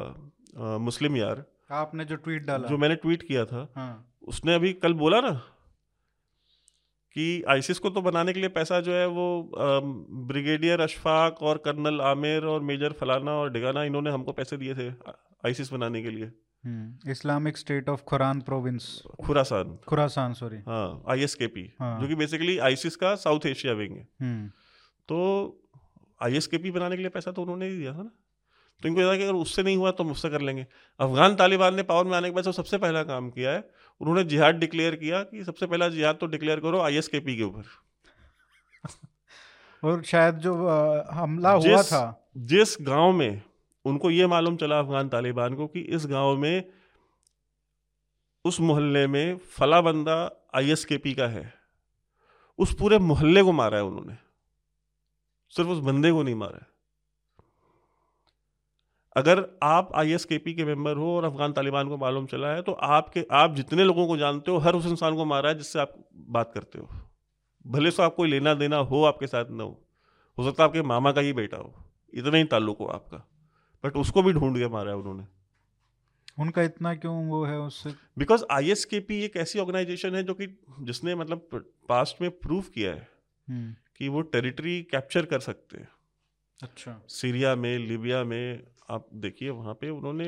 अ, मुस्लिम यार आपने जो ट्वीट डाला। जो मैंने ट्वीट किया था हाँ। उसने अभी कल बोला ना कि आईसिस को तो बनाने के लिए पैसा जो है वो ब्रिगेडियर अशफाक और कर्नल आमिर और मेजर फलाना और डिगाना इन्होंने हमको पैसे दिए थे आईसिस बनाने के लिए। हम्म, Islamic state of खुरान province. Khorasan. Khorasan sorry. हाँ आईएसकेपी हाँ। जो कि बेसिकली आईसिस का साउथ एशिया विंग है। तो आई एस के पी बनाने के लिए पैसा तो उन्होंने ही दिया था ना। तो इनको लगा कि अगर उससे नहीं हुआ तो मुझसे कर लेंगे। अफगान तालिबान ने पावर में आने के बाद सबसे पहला काम किया है उन्होंने जिहाद डिक्लेयर किया कि सबसे पहला जिहाद तो डिक्लेयर करो आईएसकेपी के ऊपर। और शायद जो हमला हुआ था। जिस गाँव में उनको ये मालूम चला अफगान तालिबान को कि इस गाँव में उस मोहल्ले में फला बंदा आईएसकेपी का है। उस पूरे मोहल्ले को मारा है उन्होंने। सिर्फ़ उस बंदे को नहीं मारा है। अगर आप आईएसकेपी के मेंबर हो और अफगान तालिबान को मालूम चला है तो आपके आप जितने लोगों को जानते हो हर उस इंसान को मारा है जिससे आप बात करते हो। भले से आपको लेना देना हो आपके साथ ना हो हो सकता है आपके मामा का ही बेटा हो इतना ही ताल्लुक हो आपका बट उसको भी ढूंढ के मारा है उन्होंने। उनका इतना क्यों वो है उससे? Because I S K P एक ऐसी ऑर्गेनाइजेशन है जो कि जिसने मतलब पास्ट में प्रूव किया है हम्म, कि वो टेरिटरी कैप्चर कर सकते हैं। अच्छा। सीरिया में लिबिया में आप देखिए वहाँ पे उन्होंने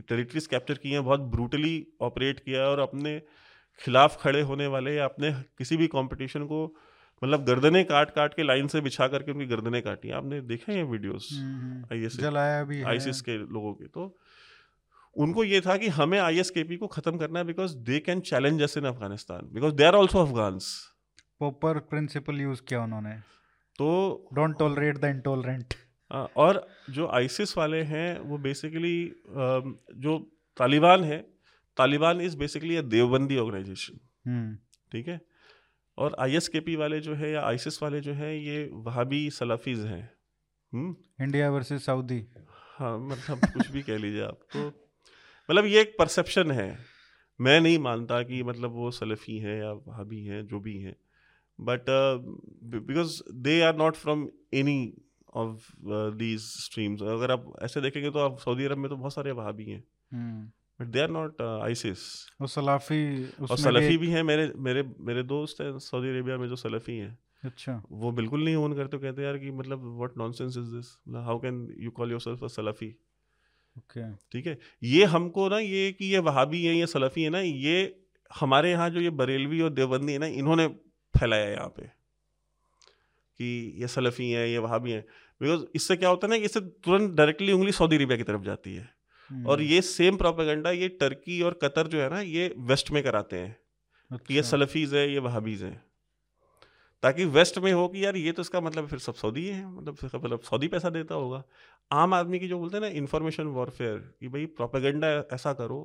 टेरिटरीज कैप्चर की हैं बहुत ब्रूटली ऑपरेट किया और अपने खिलाफ खड़े होने वाले या अपने किसी भी कंपटीशन को मतलब गर्दने काट काट के लाइन से बिछा करके उनकी गर्दने काटी आपने देखे हैं वीडियोस? आईएस जलाया भी के लोगों के। तो उनको ये था कि हमें आईएसकेपी को खत्म करना है because they can challenge us in Afghanistan because they are also Afghans proper principle use किया उन्होंने। तो डोंट टॉलरेट द इंटॉलरेंट और जो आईसिस वाले हैं वो बेसिकली जो तालिबान है Taliban is basically a Deobandi organisation hmm. ठीक है? और आईएसकेपी वाले जो है या आईसिस वाले जो हैं ये वहाबी सलाफीज हैं। हम्म? इंडिया वर्सेस सऊदी हाँ मतलब कुछ भी कह लीजिए आप तो। मतलब ये एक परसेप्शन है। मैं नहीं मानता कि मतलब वो सलफ़ी हैं या वहाबी हैं जो भी हैं। But because they are not from any of these streams अगर आप ऐसे देखेंगे तो आप सऊदी अरब में तो बहुत सारे वहाबी हैं। But they are not ISIS वो सलाफी और सलफी भी हैं मेरे मेरे मेरे दोस्त हैं सऊदी अरेबिया में जो सलफी हैं। अच्छा। वो बिल्कुल नहीं ओन करते कहते यार कि मतलब what nonsense is this how can you call yourself a Salafi? Okay ठीक है? ये हमको ना ये कि ये वहाबी है ये सलफी है ना ये हमारे यहाँ जो ये बरेलवी और देवबंदी है ना इन्होंने फैलाया यहाँ पे। कि ये सलफी हैं ये वहाबी हैं। बिकॉज़ इससे क्या होता है ना कि इससे तुरंत डायरेक्टली उंगली सऊदी अरेबिया की तरफ़ जाती है। और हम्म, ये सेम प्रोपेगेंडा ये टर्की और कतर जो है ना ये वेस्ट में कराते हैं कि ये अच्छा, सलफीज है ये वहाबीज हैं। ताकि वेस्ट में हो कि यार ये तो इसका मतलब फिर सब सऊदी है मतलब मतलब सऊदी पैसा देता होगा। आम आदमी की जो बोलते हैं ना इन्फॉर्मेशन वॉरफेयर कि भाई प्रोपेगेंडा ऐसा करो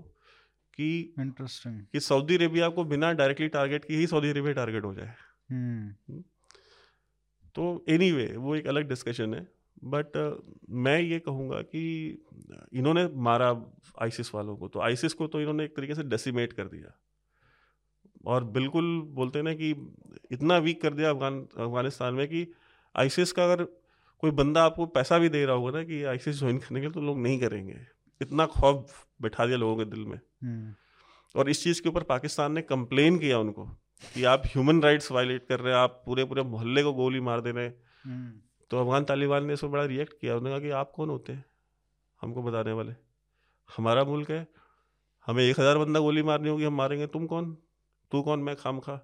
कि इंटरेस्टिंग कि सऊदी अरेबिया को बिना डायरेक्टली टारगेट किए ही सऊदी अरेबिया टारगेट हो जाए। हम्म। तो एनी anyway, वो एक अलग डिस्कशन है बट uh, मैं ये कहूँगा कि इन्होंने मारा आइसिस वालों को तो आइसिस को तो इन्होंने एक तरीके से डेसीमेट कर दिया। और बिल्कुल बोलते ना कि इतना वीक कर दिया अफगान अफ़गानिस्तान में कि आइसिस का अगर कोई बंदा आपको पैसा भी दे रहा होगा ना कि आइसिस ज्वाइन करने के लिए तो लोग नहीं करेंगे। इतना खौफ बैठा दिया लोगों के दिल में। हम्म। और इस चीज़ के ऊपर पाकिस्तान ने कंप्लेन किया उनको। कि आप ह्यूमन राइट्स वायलेट कर रहे हैं आप पूरे पूरे मोहल्ले को गोली मार दे रहे हैं। हम्म, तो अफगान तालिबान ने इस पर बड़ा रिएक्ट किया। उन्होंने कहा कि आप कौन होते हैं? हमको बताने वाले। हमारा मुल्क है। हमें एक हज़ार बंदा गोली मारनी होगी हम मारेंगे। तुम कौन? तू कौन? मैं खाम खा।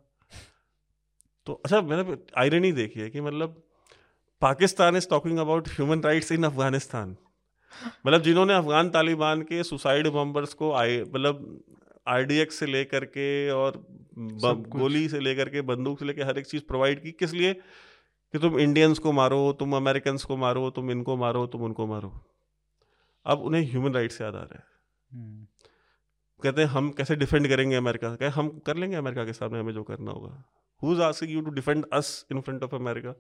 तो अच्छा मैंने आयरनी देखी है कि मतलब Pakistan is talking about human rights in Afghanistan मतलब जिन्होंने अफगान तालिबान के सुसाइड बम्बर्स को आई मतलब आरडीएक्स से लेकर के और। गोली से लेकर के बंदूक से लेकर हर एक चीज़ प्रोवाइड की किस लिए? कि तुम इंडियंस को मारो तुम अमेरिकन को मारो तुम इनको मारो तुम उनको मारो। अब उन्हें ह्यूमन राइट्स याद आ रहा है। हम्म, कहते हैं हम कैसे डिफेंड करेंगे अमेरिका कहे हम कर लेंगे अमेरिका के सामने हमें जो करना होगा। Who is asking you to defend us in front of America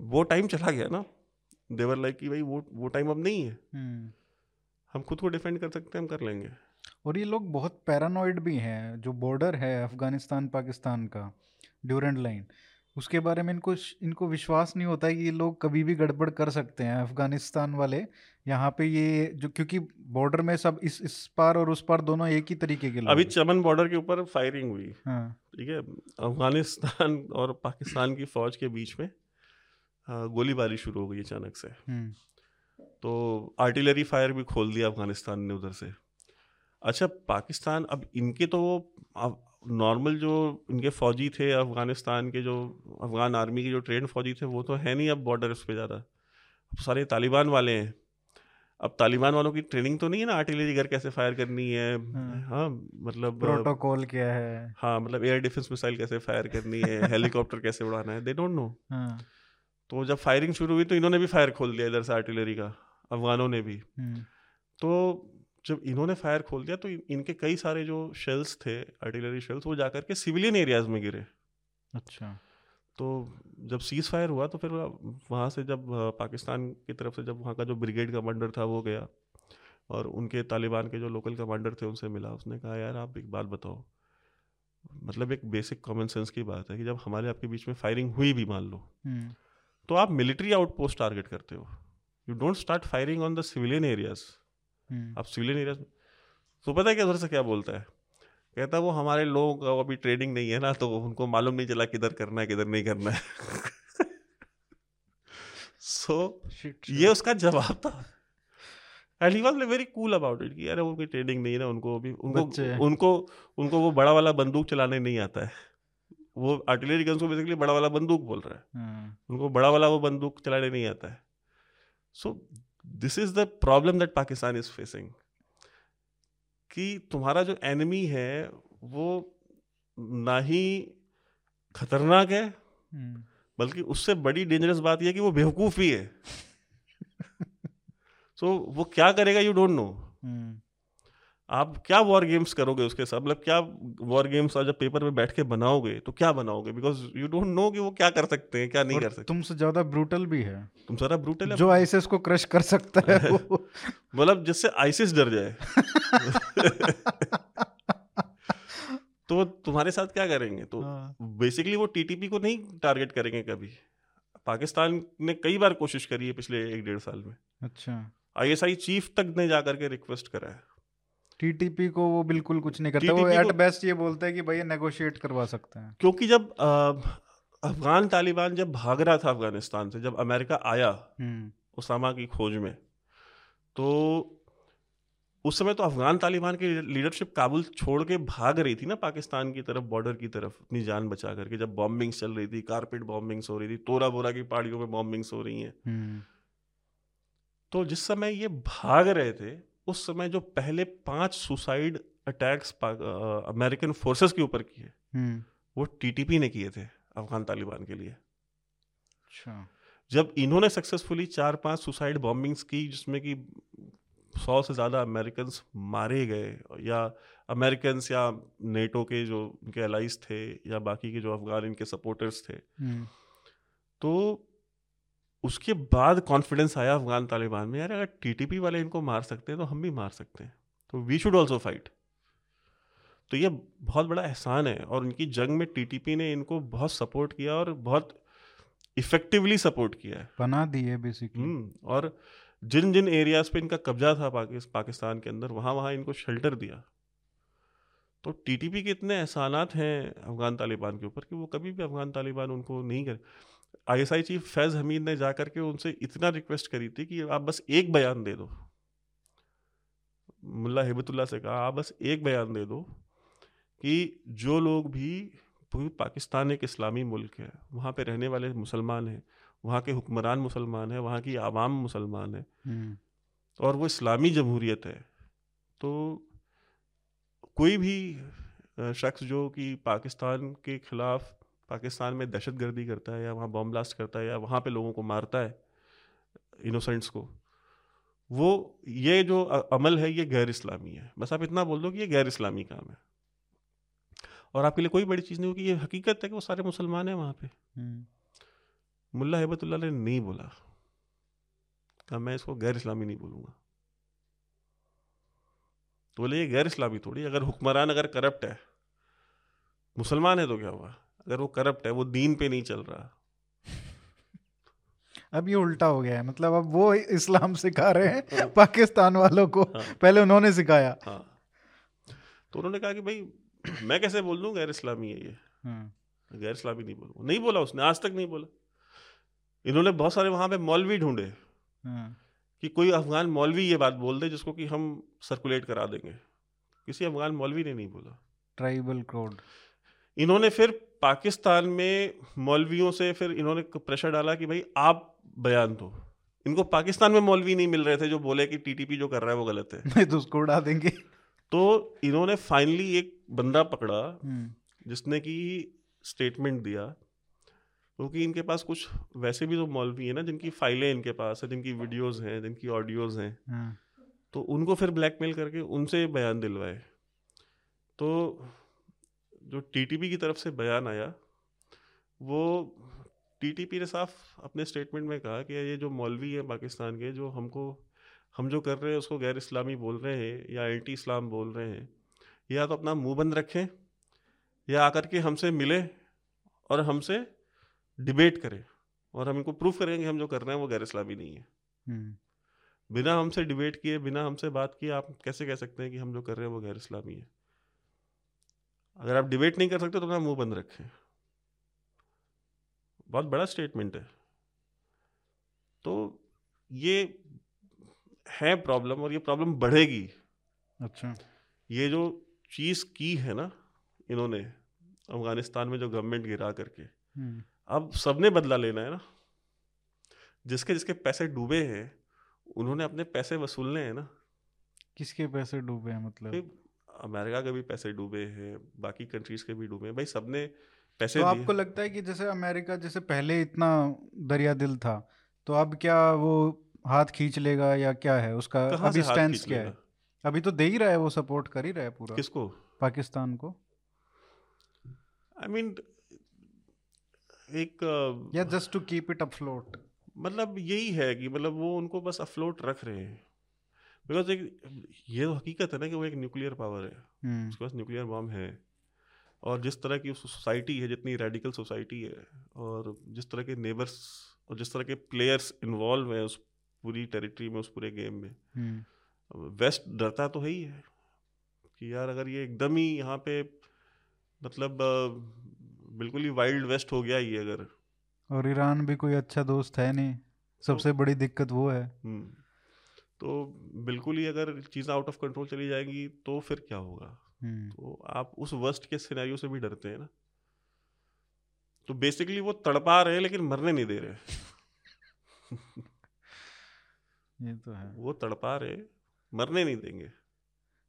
वो टाइम चला गया ना। देवर लाइक कि भाई वो वो टाइम अब नहीं है। हम्म। हम खुद को डिफेंड कर सकते हैं हम कर लेंगे। और ये लोग बहुत पैरानॉइड भी हैं जो बॉर्डर है अफ़गानिस्तान पाकिस्तान का ड्यूरेंट लाइन उसके बारे में इनको इनको विश्वास नहीं होता है कि ये लोग कभी भी गड़बड़ कर सकते हैं अफ़गानिस्तान वाले। यहाँ पे ये जो क्योंकि बॉर्डर में सब इस इस पार और उस पार दोनों एक ही तरीके के लोग अभी चमन बॉर्डर के ऊपर फायरिंग हुई। हाँ। ठीक है? अफ़गानिस्तान और पाकिस्तान की फौज के बीच में गोलीबारी शुरू हो गई अचानक से। हम्म, तो आर्टिलरी फायर भी खोल दिया अफ़गानिस्तान ने उधर से। अच्छा पाकिस्तान अब इनके तो वो नॉर्मल जो इनके फौजी थे अफ़गानिस्तान के जो अफगान आर्मी के जो ट्रेन फौजी थे वो तो है नहीं अब बॉर्डर पे ज़्यादा। अब सारे तालिबान वाले हैं। अब तालिबान वालों की ट्रेनिंग तो नहीं है ना आर्टिलरी घर कैसे फायर करनी है? हाँ। हाँ मतलब प्रोटोकॉल क्या है। हाँ मतलब एयर डिफेंस मिसाइल कैसे फायर करनी है? हेलीकॉप्टर कैसे उड़ाना है? दे डोंट नो तो जब फायरिंग शुरू हुई तो इन्होंने भी फायर खोल दिया इधर से आर्टिलरी का अफगानों ने भी। हम्म, तो जब इन्होंने फायर खोल दिया तो इन- इनके कई सारे जो शेल्स थे आर्टिलरी शेल्स वो जाकर के सिविलियन एरियाज़ में गिरे। अच्छा। तो जब सीज फायर हुआ तो फिर वहाँ से जब पाकिस्तान की तरफ़ से जब वहाँ का जो ब्रिगेड कमांडर था वो गया और उनके तालिबान के जो लोकल कमांडर थे उनसे मिला। उसने कहा यार आप एक बात बताओ। मतलब एक बेसिक कॉमन सेंस की बात है कि जब हमारे आपके बीच में फायरिंग हुई भी मान लो हम्म, तो आप मिलिट्री आउटपोस्ट टारगेट करते हो। You don't start firing on the civilian areas hmm, आप सिविलियन एरियाज़ तो पता है क्या उधर से क्या बोलता है? कहता है वो हमारे लोगों का अभी ट्रेनिंग नहीं है ना तो उनको मालूम नहीं चला किधर करना है किधर नहीं करना है। सो shit, ये उसका जवाब था। And he was very cool about it कि अरे उनकी ट्रेनिंग नहीं है ना उनको अभी उनको उनको उनको वो बड़ा वाला बंदूक चलाने नहीं आता है। वो आर्टिलरी गन्स को बेसिकली बड़ा वाला बंदूक बोल रहा है। हाँ, उनको बड़ा वाला वो बंदूक चलाने नहीं आता है। So this is the problem that Pakistan is facing कि तुम्हारा जो एनिमी है वो ना ही खतरनाक है हम्म, बल्कि उससे बड़ी डेंजरस बात यह कि वो बेवकूफ़ ही। है सो so, वो क्या करेगा यू डोंट नो आप क्या वॉर गेम्स करोगे उसके साथ? मतलब क्या वॉर गेम्स जब पेपर में बैठ के बनाओगे तो क्या बनाओगे? बिकॉज़ यू डोंट नो कि वो क्या कर सकते हैं क्या नहीं कर सकते। तुमसे ज़्यादा ब्रूटल भी है। तुम सारा ब्रूटल है? जो आईसीएस को क्रश कर सकता है मतलब जिससे आइसिस डर जाए। तो तुम्हारे साथ क्या करेंगे? तो हाँ, बेसिकली वो टीटीपी को नहीं टारगेट करेंगे कभी। पाकिस्तान ने कई बार कोशिश करी है पिछले एक डेढ़ साल में। अच्छा। आईएसआई चीफ तक ने जाकर के रिक्वेस्ट करा है। टीटीपी को वो बिल्कुल कुछ नहीं करते वो एट बेस्ट ये बोलते हैं कि भैया नेगोशिएट करवा सकते हैं। क्योंकि जब अफगान तालिबान जब भाग रहा था अफ़गानिस्तान से जब अमेरिका आया हम्म। उसामा की खोज में तो उस समय तो अफगान तालिबान की लीडरशिप काबुल छोड़ के भाग रही थी ना पाकिस्तान की तरफ़ बॉर्डर की तरफ़ अपनी जान बचा करके जब बॉम्बिंग्स चल रही थी कारपेट बॉम्बिंग्स हो रही थी तोरा बोरा की पहाड़ियों में बॉम्बिंग्स हो रही हैं। हम्म। तो जिस समय ये भाग रहे थे उस समय जो पहले पाँच सुसाइड अटैक्स अमेरिकन फोर्सेस के ऊपर किए हम्म। वो टीटीपी ने किए थे अफगान तालिबान के लिए। अच्छा। जब इन्होंने सक्सेसफुली चार पाँच सुसाइड बॉम्बिंग्स की जिसमें कि सौ से ज़्यादा अमेरिकन मारे गए या अमेरिकन या नेटो के जो उनके अलाइज थे या बाकी के जो अफगान इनके सपोर्टर्स थे हम्म। तो उसके बाद कॉन्फिडेंस आया अफगान तालिबान में यार अगर टीटीपी वाले इनको मार सकते हैं तो हम भी मार सकते हैं। तो वी शुड ऑल्सो फाइट तो ये बहुत बड़ा एहसान है और उनकी जंग में टीटीपी ने इनको बहुत सपोर्ट किया और बहुत इफेक्टिवली सपोर्ट किया है। बना दिए बेसिकली हम्म, और जिन जिन एरियाज़ पे इनका कब्जा था पाकिस, पाकिस्तान के अंदर वहाँ वहाँ इनको शेल्टर दिया। तो टीटीपी के इतने एहसानात हैं अफगान तालिबान के ऊपर कि वो कभी भी अफगान तालिबान उनको नहीं कर आईएसआई चीफ फैज़ हमीद ने जा करके उनसे इतना रिक्वेस्ट करी थी कि आप बस एक बयान दे दो। मुल्ला हिबतुल्ला से कहा आप बस एक बयान दे दो कि जो लोग भी क्योंकि पाकिस्तान एक इस्लामी मुल्क है वहाँ पे रहने वाले मुसलमान हैं वहाँ के हुक्मरान मुसलमान हैं वहाँ की आवाम मुसलमान है हम्म। और वो इस्लामी जमहूरियत है तो कोई भी शख्स जो कि पाकिस्तान के खिलाफ पाकिस्तान में दहशत गर्दी करता है या वहाँ बॉम्ब ब्लास्ट करता है या वहाँ पे लोगों को मारता है इनोसेंट्स को वो ये जो अमल है ये गैर इस्लामी है। बस आप इतना बोल दो कि ये गैर इस्लामी काम है। और आपके लिए कोई बड़ी चीज़ नहीं होगी ये हकीकत है कि वो सारे मुसलमान हैं वहाँ पे। हम्म। मुल्ला हेबतुल्ला ने नहीं बोला। कहा मैं इसको गैर इस्लामी नहीं बोलूँगा। तो बोले ये गैर इस्लामी थोड़ी अगर हुक्मरान अगर करप्ट है मुसलमान है तो क्या हुआ? अगर वो करप्ट है वो दीन पे नहीं चल रहा। अब ये उल्टा हो गया है मतलब अब वो इस्लाम सिखा रहे हैं पाकिस्तान वालों को हाँ। पहले उन्होंने सिखाया। हाँ। तो उन्होंने कहा कि भाई मैं कैसे बोल दूँ गैर इस्लामी है ये। हम्म गैर इस्लामी नहीं बोलूँगा नहीं बोला उसने आज तक नहीं बोला। इन्होंने बहुत सारे वहाँ पे मौलवी ढूंढे हाँ। कि कोई अफगान मौलवी ये बात बोल दे जिसको कि हम सर्कुलेट करा देंगे। किसी अफगान मौलवी ने नहीं बोला। ट्राइबल कोड इन्होंने फिर पाकिस्तान में मौलवियों से फिर इन्होंने प्रेशर डाला कि भाई आप बयान दो। इनको पाकिस्तान में मौलवी नहीं मिल रहे थे जो बोले कि टीटीपी जो कर रहा है वो गलत है। नहीं तो उसको उड़ा देंगे। तो इन्होंने फाइनली एक बंदा पकड़ा हम्म। जिसने कि स्टेटमेंट दिया। क्योंकि तो इनके पास कुछ वैसे भी तो मौलवी है ना जिनकी फाइलें इनके पास है जिनकी वीडियोस हैं जिनकी ऑडियोज हैं। हाँ। तो उनको फिर ब्लैकमेल करके उनसे बयान दिलवाए। तो जो टीटीपी की तरफ़ से बयान आया वो टीटीपी ने साफ़ अपने स्टेटमेंट में कहा कि ये जो मौलवी हैं पाकिस्तान के जो हमको हम जो कर रहे हैं उसको गैर इस्लामी बोल रहे हैं या एंटी इस्लाम बोल रहे हैं या तो अपना मुँह बंद रखें या आकर के हमसे मिले और हमसे डिबेट करें और हम इनको प्रूफ करेंगे कि हम जो कर रहे हैं वो गैर इस्लामी नहीं है। हम्म। बिना हमसे डिबेट किए बिना हमसे बात किए आप कैसे कह सकते हैं कि हम जो कर रहे हैं वो गैर इस्लामी है? अगर आप डिबेट नहीं कर सकते तो अपना मुँह बंद रखें। बहुत बड़ा स्टेटमेंट है। तो ये है प्रॉब्लम और ये प्रॉब्लम बढ़ेगी। अच्छा। ये जो चीज़ की है ना इन्होंने अफ़गानिस्तान में जो गवर्नमेंट गिरा करके हम्म। अब सबने बदला लेना है ना। जिसके जिसके पैसे डूबे हैं उन्होंने अपने पैसे वसूलने हैं ना। किसके पैसे डूबे हैं मतलब? अमेरिका के भी पैसे डूबे हैं बाकी कंट्रीज़ के भी डूबे हैं। भाई सबने पैसे तो आपको लगता है कि जैसे अमेरिका जैसे पहले इतना दरिया दिल था तो अब क्या वो हाथ खींच लेगा या क्या है? उसका अभी स्टैंड क्या है? अभी तो दे ही रहा है वो सपोर्ट कर ही रहा है पूरा। किसको? पाकिस्तान को। आई I मीन mean, एक या just to keep it afloat मतलब यही है कि मतलब वो उनको बस अफ्लोट रख रहे हैं। बिकॉज़ एक ये तो हकीकत है ना कि वो एक न्यूक्लियर पावर है। हम्म। उसके पास न्यूक्लियर बॉम्ब है। और जिस तरह की सोसाइटी है जितनी रेडिकल सोसाइटी है और जिस तरह के नेबर्स और जिस तरह के प्लेयर्स इन्वॉल्व हैं उस पूरी टेरिटरी में उस पूरे गेम में। हम्म। वेस्ट डरता तो है ही है कि यार अगर ये एकदम ही यहाँ पे मतलब बिल्कुल ही वाइल्ड वेस्ट हो गया ये अगर। और ईरान भी कोई अच्छा दोस्त है नहीं। सबसे तो, बड़ी दिक्कत वो है। हम्म, तो बिल्कुल ही अगर चीज़ें आउट ऑफ़ कंट्रोल चली जाएँगी तो फिर क्या होगा? हम्म। तो आप उस वर्स्ट के सिनेरियो से भी डरते हैं ना। तो बेसिकली वो तड़पा रहे हैं लेकिन मरने नहीं दे रहे ये तो है। वो तड़पा रहे मरने नहीं देंगे।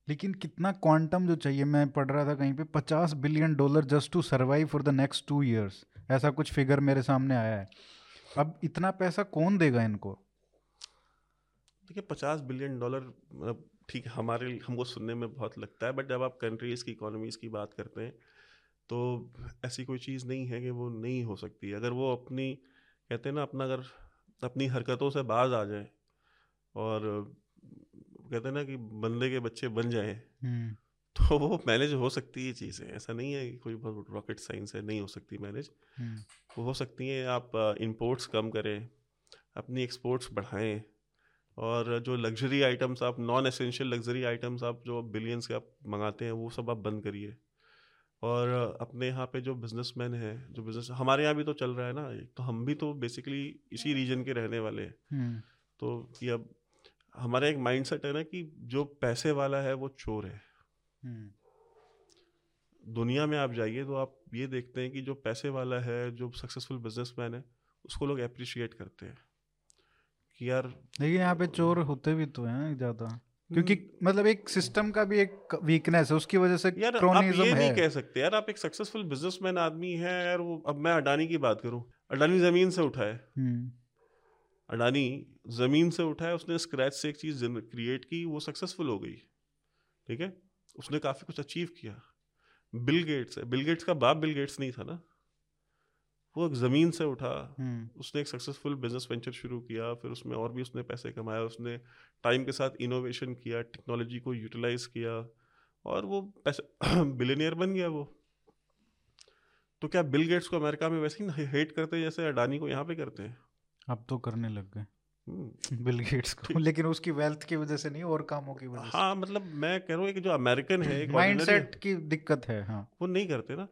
लेकिन कितना क्वांटम जो चाहिए? मैं पढ़ रहा था कहीं पे पचास billion dollar just to survive for the next two years ऐसा कुछ फिगर मेरे सामने आया है। अब इतना पैसा कौन देगा इनको? देखिए पचास बिलियन डॉलर मतलब ठीक हमारे हमको सुनने में बहुत लगता है बट जब आप कंट्रीज़ की इकोनॉमीज़ की बात करते हैं तो ऐसी कोई चीज़ नहीं है कि वो नहीं हो सकती। अगर वो अपनी कहते हैं ना अपना अगर अपनी हरकतों से बाज आ जाए और कहते हैं ना कि बंदे के बच्चे बन जाएँ हम्म। तो वो मैनेज हो सकती है चीज़ें। ऐसा नहीं है कि कोई बहुत रॉकेट साइंस है नहीं हो सकती मैनेज। हम्म। वो हो सकती हैं आप इंपोर्ट्स कम करें अपनी एक्सपोर्ट्स बढ़ाएँ और जो लग्जरी आइटम्स आप नॉन एसेंशियल लग्जरी आइटम्स आप जो बिलियंस के आप मंगाते हैं वो सब आप बंद करिए। और अपने यहाँ पे जो बिजनेसमैन हैं जो बिज़नेस हमारे यहाँ भी तो चल रहा है ना तो हम भी तो बेसिकली इसी रीजन के रहने वाले हैं। हम्म। तो कि अब हमारा एक माइंडसेट है ना कि जो पैसे वाला है वो चोर है। हम्म। दुनिया में आप जाइए तो आप ये देखते हैं कि जो पैसे वाला है जो सक्सेसफुल बिजनेसमैन है उसको लोग अप्रिशिएट करते हैं। कि यार लेकिन यहाँ पे चोर होते भी तो हैं ज़्यादा। क्योंकि हम्म, मतलब एक सिस्टम का भी एक वीकनेस है उसकी वजह से यार आप ये नहीं कह सकते यार आप एक सक्सेसफुल बिजनेसमैन आदमी है यार वो अब मैं अडानी की बात करूँ अडानी ज़मीन से उठाए। हम्म। अडानी ज़मीन से उठाए उसने स्क्रैच से एक चीज़ क्रिएट की वो सक्सेसफुल हो गई। ठीक है? उसने काफ़ी कुछ अचीव किया। बिल गेट्स है। बिल गेट्स का बाप बिल गेट्स नहीं था ना? वो एक ज़मीन से उठा उसने एक सक्सेसफुल बिज़नेस वेंचर शुरू किया फिर उसमें और भी उसने पैसे कमाया उसने टाइम के साथ इनोवेशन किया टेक्नोलॉजी को यूटिलाइज किया और वो पैसे बिलियनियर बन गया वो। तो क्या बिल गेट्स को अमेरिका में वैसे ही हेट करते हैं जैसे अडानी को यहाँ पे करते हैं? अब तो करने लग गए। बिल गेट्स को। लेकिन उसकी वेल्थ की वजह से नहीं और कामों की वजह हाँ मतलब मैं कह रहा हूँ कि जो अमेरिकन है माइंडसेट की दिक्कत है हाँ। वो नहीं करते ना।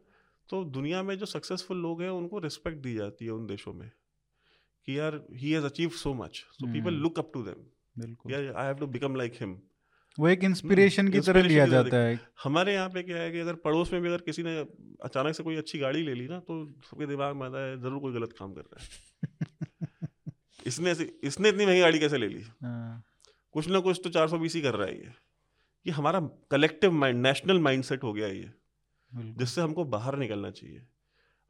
तो दुनिया में जो सक्सेसफुल लोग हैं उनको रिस्पेक्ट दी जाती है उन देशों में कि यार he has achieve so much so people. Look up to them बिल्कुल। यार I have to become like him वो एक इंस्पिरेशन की तरह लिया जाता है। हमारे यहाँ पे क्या है कि अगर पड़ोस में भी अगर किसी ने अचानक से कोई अच्छी गाड़ी ले ली ना तो सबके दिमाग में आता है ज़रूर कोई गलत काम कर रहा है। इसने इसने इतनी महँगी गाड़ी कैसे ले ली? हाँ, कुछ ना कुछ तो चार सौ बीस ही कर रहा है ये। ये हमारा कलेक्टिव माइंड नेशनल माइंडसेट हो गया ये। जिससे हमको बाहर निकलना चाहिए।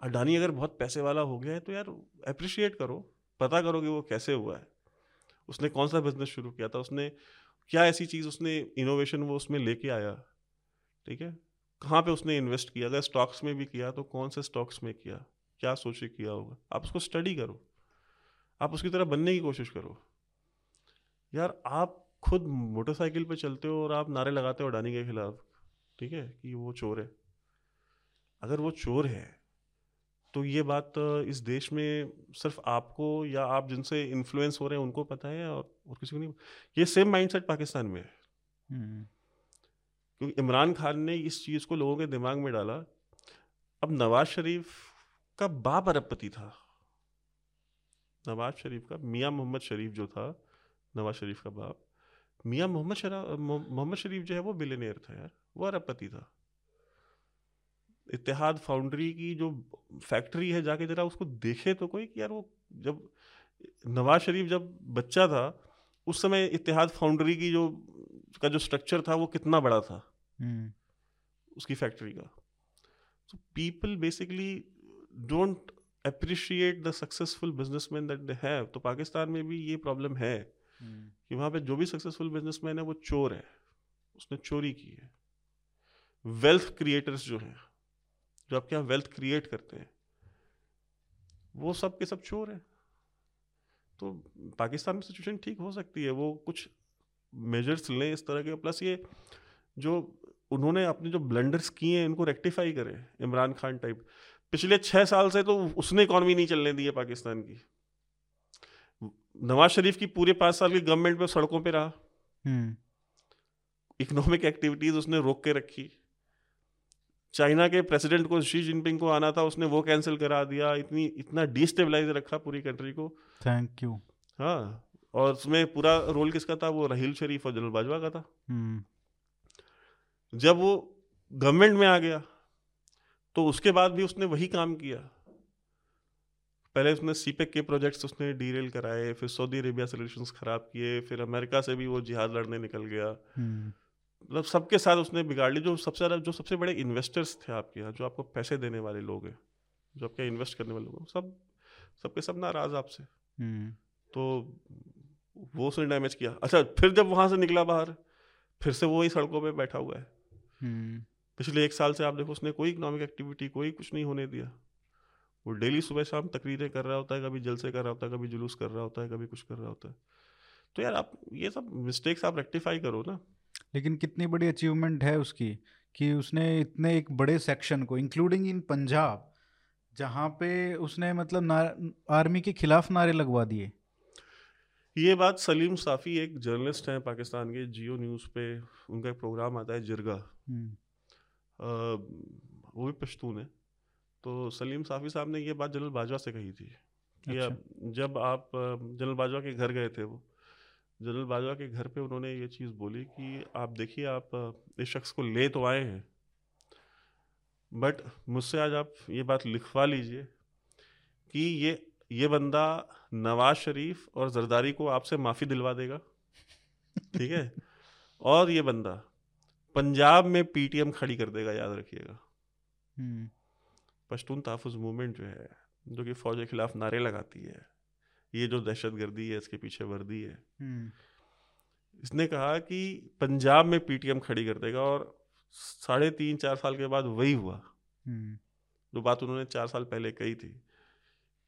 अडानी अगर बहुत पैसे वाला हो गया है तो यार अप्रिशिएट करो, पता करो कि वो कैसे हुआ है। उसने कौन सा बिज़नेस शुरू किया था, उसने क्या ऐसी चीज़, उसने इनोवेशन वो उसमें लेके आया, ठीक है? कहाँ पे उसने इन्वेस्ट किया? अगर स्टॉक्स में भी किया तो कौन से स्टॉक्स में किया? क्या सोच के किया होगा? आप उसको स्टडी करो। आप उसकी तरह बनने की कोशिश करो। यार आप खुद मोटरसाइकिल पे चलते हो और आप नारे लगाते हो अडानी के खिलाफ, ठीक है? कि वो चोर है। अगर वो चोर है तो ये बात इस देश में सिर्फ़ आपको या आप जिनसे इन्फ्लुएंस हो रहे हैं उनको पता है और, और किसी को नहीं ये सेम माइंडसेट पाकिस्तान में है। हम्म, क्योंकि इमरान खान ने इस चीज़ को लोगों के दिमाग में डाला अब नवाज़ शरीफ का बाप अरबपति था। नवाज़ शरीफ का मियाँ मोहम्मद शरीफ जो था नवाज़ शरीफ का बाप मियाँ मोहम्मद शरा मोहम्मद शरीफ जो है वो बिलेनियर था यार वो अरबपति था। इतिहाद फाउंड्री की जो फैक्ट्री है जाके जरा उसको देखे तो कोई कि यार वो जब नवाज़ शरीफ जब बच्चा था उस समय इतिहाद फाउंड्री की जो का जो स्ट्रक्चर था वो कितना बड़ा था? हम्म, उसकी फैक्ट्री का। So people basically don't appreciate the successful businessmen that they have. तो पाकिस्तान में भी ये प्रॉब्लम है हम्म, कि वहाँ पे जो भी सक्सेसफुल बिजनेसमैन है वो चोर है। उसने चोरी की है। वेल्थ क्रिएटर्स जो हैं जो आपके यहाँ वेल्थ क्रिएट करते हैं वो सब के सब चोर हैं। तो पाकिस्तान में सिचुएशन ठीक हो सकती है वो कुछ मेजर्स लें इस तरह के। प्लस ये जो उन्होंने अपने जो ब्लंडर्स किए हैं इनको रेक्टिफाई करें इमरान खान टाइप पिछले छः साल से तो उसने इकॉनमी नहीं चलने दी है पाकिस्तान की। नवाज़ शरीफ की पूरे पाँच साल की गवर्नमेंट में सड़कों पे रहा। हम्म। इकोनॉमिक एक्टिविटीज़ उसने रोक के रखी। चाइना के प्रेसिडेंट को शी जिनपिंग को आना था उसने वो कैंसिल करा दिया इतनी इतना डिस्टेबलाइज रखा पूरी कंट्री को। थैंक यू हाँ और उसमें पूरा रोल किसका था? वो राहील शरीफ और जनरल बाजवा का था। हम्म जब वो गवर्नमेंट में आ गया तो उसके बाद भी उसने वही काम किया। पहले उसने सीपेक के प्रोजेक्ट्स उसने डीरेल कराए फिर सऊदी अरेबिया से रिलेशन खराब किए फिर अमेरिका से भी वो जिहाद लड़ने निकल गया। हम्म मतलब सबके साथ उसने बिगाड़ ली जो सबसे ज़्यादा जो सबसे बड़े इन्वेस्टर्स थे आपके यहाँ जो आपको पैसे देने वाले लोग हैं जो आपके इन्वेस्ट करने वाले लोग हैं, सब सबके सब नाराज़ आपसे। हम्म। तो वो उसने डैमेज किया। अच्छा फिर जब वहाँ से निकला बाहर फिर से वो ही सड़कों पर बैठा हुआ है। हम्म। पिछले एक साल से आप देखो उसने कोई इकोनॉमिक एक्टिविटी कोई कुछ नहीं होने दिया। वो डेली सुबह शाम तकरीरें कर रहा होता है कभी जलसे कर रहा होता है कभी जुलूस कर रहा होता है कभी कुछ कर रहा होता है। तो यार आप ये सब मिस्टेक्स आप रेक्टिफाई करो ना। लेकिन कितनी बड़ी अचीवमेंट है उसकी कि उसने इतने एक बड़े सेक्शन को इंक्लूडिंग इन पंजाब जहाँ पे उसने मतलब ना आर्मी के खिलाफ नारे लगवा दिए। ये बात सलीम साफ़ी एक जर्नलिस्ट हैं पाकिस्तान के जियो न्यूज़ पे उनका एक प्रोग्राम आता है जिरगा। हम्म। वो भी पश्तून है। तो सलीम साफ़ी साहब ने ये बात जनरल बाजवा से कही थी। कि अच्छा। अब जब आप जनरल बाजवा के घर गए थे वो जनरल बाजवा के घर पे उन्होंने ये चीज़ बोली कि आप देखिए आप इस शख्स को ले तो आए हैं बट मुझसे आज आप ये बात लिखवा लीजिए कि ये ये बंदा नवाज़ शरीफ और जरदारी को आपसे माफ़ी दिलवा देगा ठीक है? और ये बंदा पंजाब में पीटीएम खड़ी कर देगा याद रखिएगा। हम्म। पश्तून तहफ़ मूवमेंट जो है जो कि फ़ौज के खिलाफ नारे लगाती है ये जो दहशत गर्दी है इसके पीछे वर्दी है। हम्म। इसने कहा कि पंजाब में पीटीएम खड़ी कर देगा और साढ़े तीन चार साल के बाद वही हुआ। हम्म। जो बात उन्होंने चार साल पहले कही थी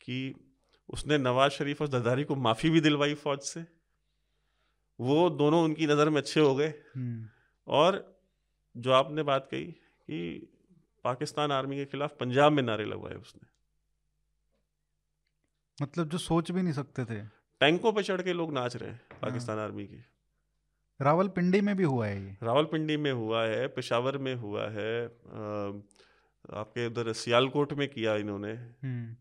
कि उसने नवाज़ शरीफ और जरदारी को माफ़ी भी दिलवाई फ़ौज से। वो दोनों उनकी नज़र में अच्छे हो गए। हम्म। और जो आपने बात कही कि पाकिस्तान आर्मी के खिलाफ पंजाब में नारे लगवाए उसने। मतलब जो सोच भी नहीं सकते थे। टैंकों पे चढ़ के लोग नाच रहे हैं पाकिस्तान आर्मी की। रावलपिंडी में भी हुआ है ये? रावलपिंडी में हुआ है पेशावर में हुआ है आपके उधर सियालकोट में किया इन्होंने। हम्म।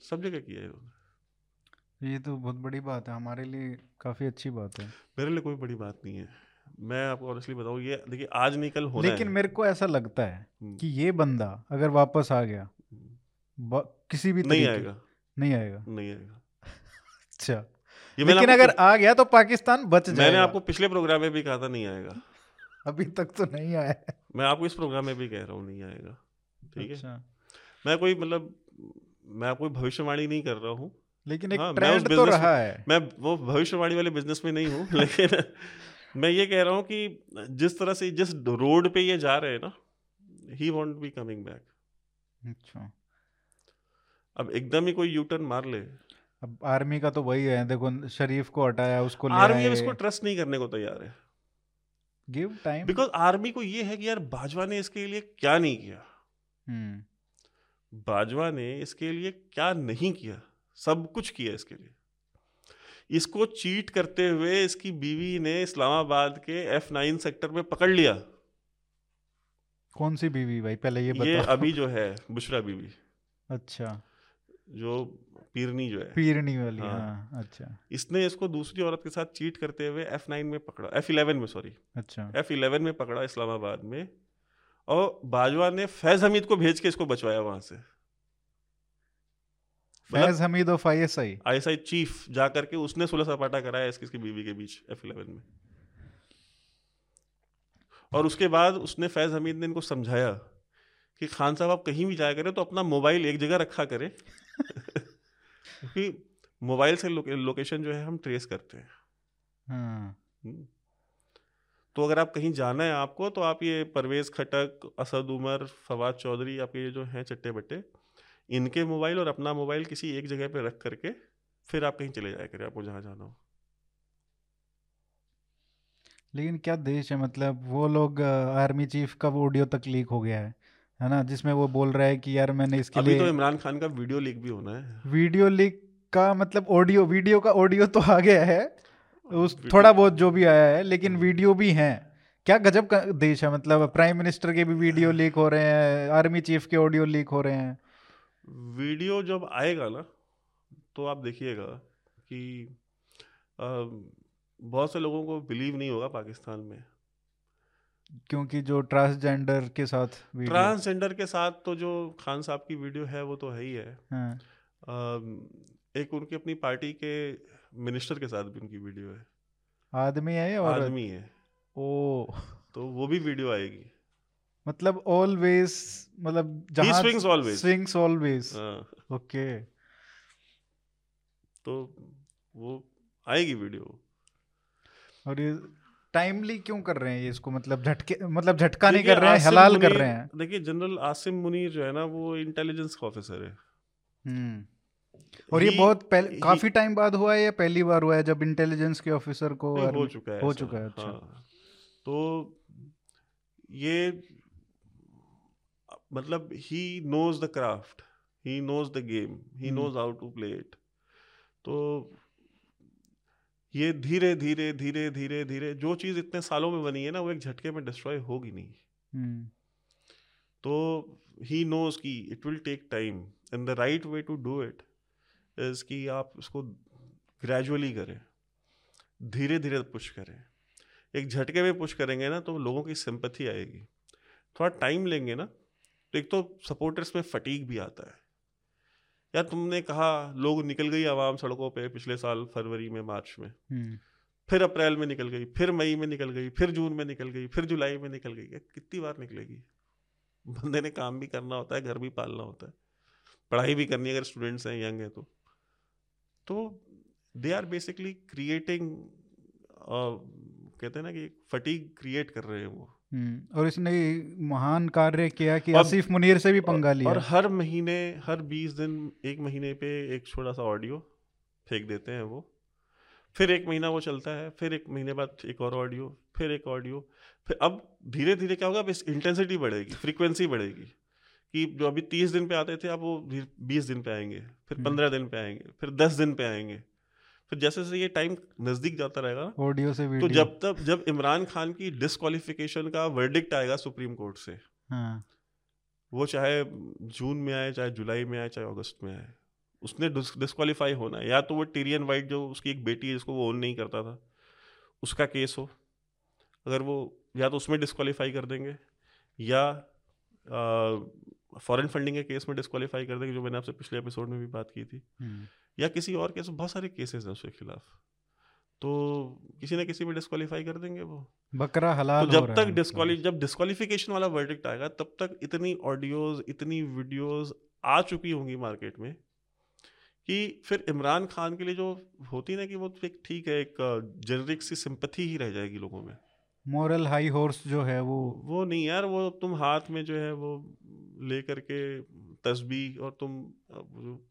सब जगह किया है इन्होंने। ये तो बहुत बड़ी बात है हमारे लिए काफ़ी अच्छी बात है। मेरे लिए कोई बड़ी बात नहीं है। मैं आपको ऑनेस्टली बताऊँ ये देखिए आज नहीं कल होना लेकिन है। मेरे को ऐसा लगता है हम्म, कि ये बंदा अगर वापस आ गया हम्म। किसी भी नहीं आएगा। नहीं आएगा। नहीं आएगा। अच्छा। ये लेकिन अगर आ गया तो पाकिस्तान बच जाएगा। मैंने आपको पिछले प्रोग्राम में भी कहा था नहीं आएगा। अभी तक तो नहीं आया। मैं आपको इस प्रोग्राम में भी कह रहा हूँ नहीं आएगा। ठीक है? अच्छा। मैं कोई मतलब मैं कोई भविष्यवाणी नहीं कर रहा हूँ। लेकिन एक हाँ, मैं ट्रेंड तो रहा है। मैं वो भविष्यवाणी वाले बिज़नेस में नहीं हूँ लेकिन मैं ये कह रहा हूँ कि जिस तरह से जिस रोड पे ये जा रहे हैं ना he won't be coming back अच्छा। अब एकदम ही कोई यूटर्न मार ले। अब आर्मी का तो वही है देखो शरीफ को हटाया उसको ले आर्मी अब इसको ट्रस्ट नहीं करने को तैयार है। गिव टाइम बिकॉज़ आर्मी को ये है कि यार बाजवा ने इसके लिए क्या नहीं किया? हम्म। बाजवा ने इसके लिए क्या नहीं किया? सब कुछ किया इसके लिए। इसको चीट करते हुए इसकी बीवी ने इस्लामाबाद के एफ़ नाइन सेक्टर में पकड़ लिया। कौन सी बीवी भाई? पहले ये ये बताओ। अभी जो है बुशरा बीवी। अच्छा। जो पीरनी जो है। पीरनी वाली हाँ। हाँ अच्छा। इसने इसको दूसरी औरत के साथ चीट करते हुए एफ़ नाइन में पकड़ा एफ़ इलेवन में सॉरी अच्छा। एफ़ इलेवन में पकड़ा इस्लामाबाद में और बाजवा ने फैज हमीद को भेज के इसको बचवाया वहाँ से। मतलब Faiz Hameed of ISI ISI chief जा करके उसने सुलह सपाटा कराया इसकी इसकी बीवी के बीच एफ़ इलेवन में। और उसके बाद उसने फैज हमीद ने इनको समझाया कि खान साहब आप कहीं भी जाया करें तो अपना मोबाइल एक जगह रखा करें। क्योंकि मोबाइल से लोके, लोकेशन जो है हम ट्रेस करते हैं। हाँ। हम्म। तो अगर आप कहीं जाना है आपको तो आप ये परवेज़ खटक असद उमर फवाद चौधरी आपके ये जो हैं चट्टे बट्टे इनके मोबाइल और अपना मोबाइल किसी एक जगह पे रख करके फिर आप कहीं चले जाया करें आपको जहाँ जाना हो। लेकिन क्या देश है मतलब वो लोग आर्मी चीफ का वो ऑडियो तक लीक हो गया है। है ना जिसमें वो बोल रहा है कि यार मैंने इसके अभी लिए तो इमरान खान का वीडियो लीक भी होना है। वीडियो लीक का मतलब ऑडियो वीडियो का ऑडियो तो आ गया है उस थोड़ा बहुत जो भी आया है लेकिन वीडियो भी हैं। क्या गजब का देश है मतलब प्राइम मिनिस्टर के भी वीडियो लीक हो रहे हैं आर्मी चीफ के ऑडियो लीक हो रहे हैं। वीडियो जब आएगा ना तो आप देखिएगा कि बहुत से लोगों को बिलीव नहीं होगा पाकिस्तान में। क्योंकि जो ट्रांसजेंडर के साथ ट्रांसजेंडर के साथ तो जो खान साहब की वीडियो है वो तो है ही है। हाँ, एक उनकी अपनी पार्टी के मिनिस्टर के साथ भी उनकी वीडियो है। आदमी है या आदमी है। ओ। तो वो भी वीडियो आएगी। मतलब ऑलवेज मतलब जहाँ swings always. Swings always okay तो वो आएगी वीडियो और ये टाइमली क्यों कर रहे हैं ये इसको? मतलब झटके मतलब झटका नहीं कर रहे हैं हलाल कर रहे हैं। देखिए जनरल आसिम मुनीर जो है ना वो इंटेलिजेंस का ऑफिसर है। हम्म। और ये बहुत पहले काफ़ी टाइम बाद हुआ है या पहली बार हुआ है जब इंटेलिजेंस के ऑफिसर को हो चुका है हो चुका है अच्छा। हाँ। तो ये मतलब he knows the craft he knows the game he. Knows how to play it तो ये धीरे धीरे धीरे धीरे धीरे जो चीज़ इतने सालों में बनी है ना वो एक झटके में डिस्ट्रॉय होगी नहीं। हम्म। तो ही नोज़ कि it will take time and the right way to do it is कि आप उसको ग्रेजुअली करें धीरे धीरे पुश करें। एक झटके में पुश करेंगे ना तो लोगों की सिंपथी आएगी। थोड़ा टाइम लेंगे ना तो एक तो सपोर्टर्स में फटीक भी आता है। यार तुमने कहा लोग निकल गई आवाम सड़कों पे पिछले साल फरवरी में मार्च में। हम्म। फिर अप्रैल में निकल गई फिर मई में निकल गई फिर जून में निकल गई फिर जुलाई में निकल गई। कितनी बार निकलेगी? बंदे ने काम भी करना होता है घर भी पालना होता है। पढ़ाई भी करनी है अगर स्टूडेंट्स हैं यंग हैं तो। तो दे आर बेसिकली क्रिएटिंग कहते हैं ना कि फटीक क्रिएट कर रहे हैं वो। और इसने महान कार्य किया कि आसिफ मुनीर से भी पंगा लिया। और हर महीने हर बीस दिन एक महीने पे एक छोटा सा ऑडियो फेंक देते हैं वो। फिर एक महीना वो चलता है फिर एक महीने बाद एक और ऑडियो फिर एक ऑडियो। फिर अब धीरे धीरे क्या होगा अब इस इंटेंसिटी बढ़ेगी फ्रीक्वेंसी बढ़ेगी कि जो अभी तीस दिन पे आते थे अब वो बीस दिन पे आएँगे फिर हम्म। पंद्रह दिन पे आएँगे फिर दस दिन पे आएँगे। फिर जैसे जैसे ये टाइम नज़दीक जाता रहेगा ना, ऑडियो से तो जब तक जब इमरान खान की डिसक्वालिफिकेशन का वर्डिक्ट आएगा सुप्रीम कोर्ट से हाँ। वो चाहे जून में आए चाहे जुलाई में आए चाहे अगस्त में आए उसने डिस्qualify होना है। या तो वो टीरियन वाइट जो उसकी एक बेटी है जिसको वो ओन नहीं करता था उसका केस हो। अगर वो या तो उसमें डिस्qualify कर देंगे या फॉरेन फंडिंग के केस में डिस्qualify कर देंगे जो मैंने आपसे पिछले एपिसोड में भी बात की थी। हम्म। या किसी और केस बहुत सारे केसेस हैं उसके खिलाफ। तो किसी ना किसी में डिस्qualify कर देंगे वो। बकरा हलाल तो जब तक है जब डिस्क्वालिफिकेशन वाला वर्डिक्ट आएगा तब तक इतनी ऑडियोज इतनी वीडियोस आ चुकी होंगी मार्केट में कि फिर इमरान खान के लिए जो होती ना कि वो एक ठीक है एक जेनरिक सी सिंपथी ही रह जाएगी लोगों में। मॉरल हाई हॉर्स जो है वो वो नहीं यार वो तुम हाथ में जो है वो लेकर के तस्बी और तुम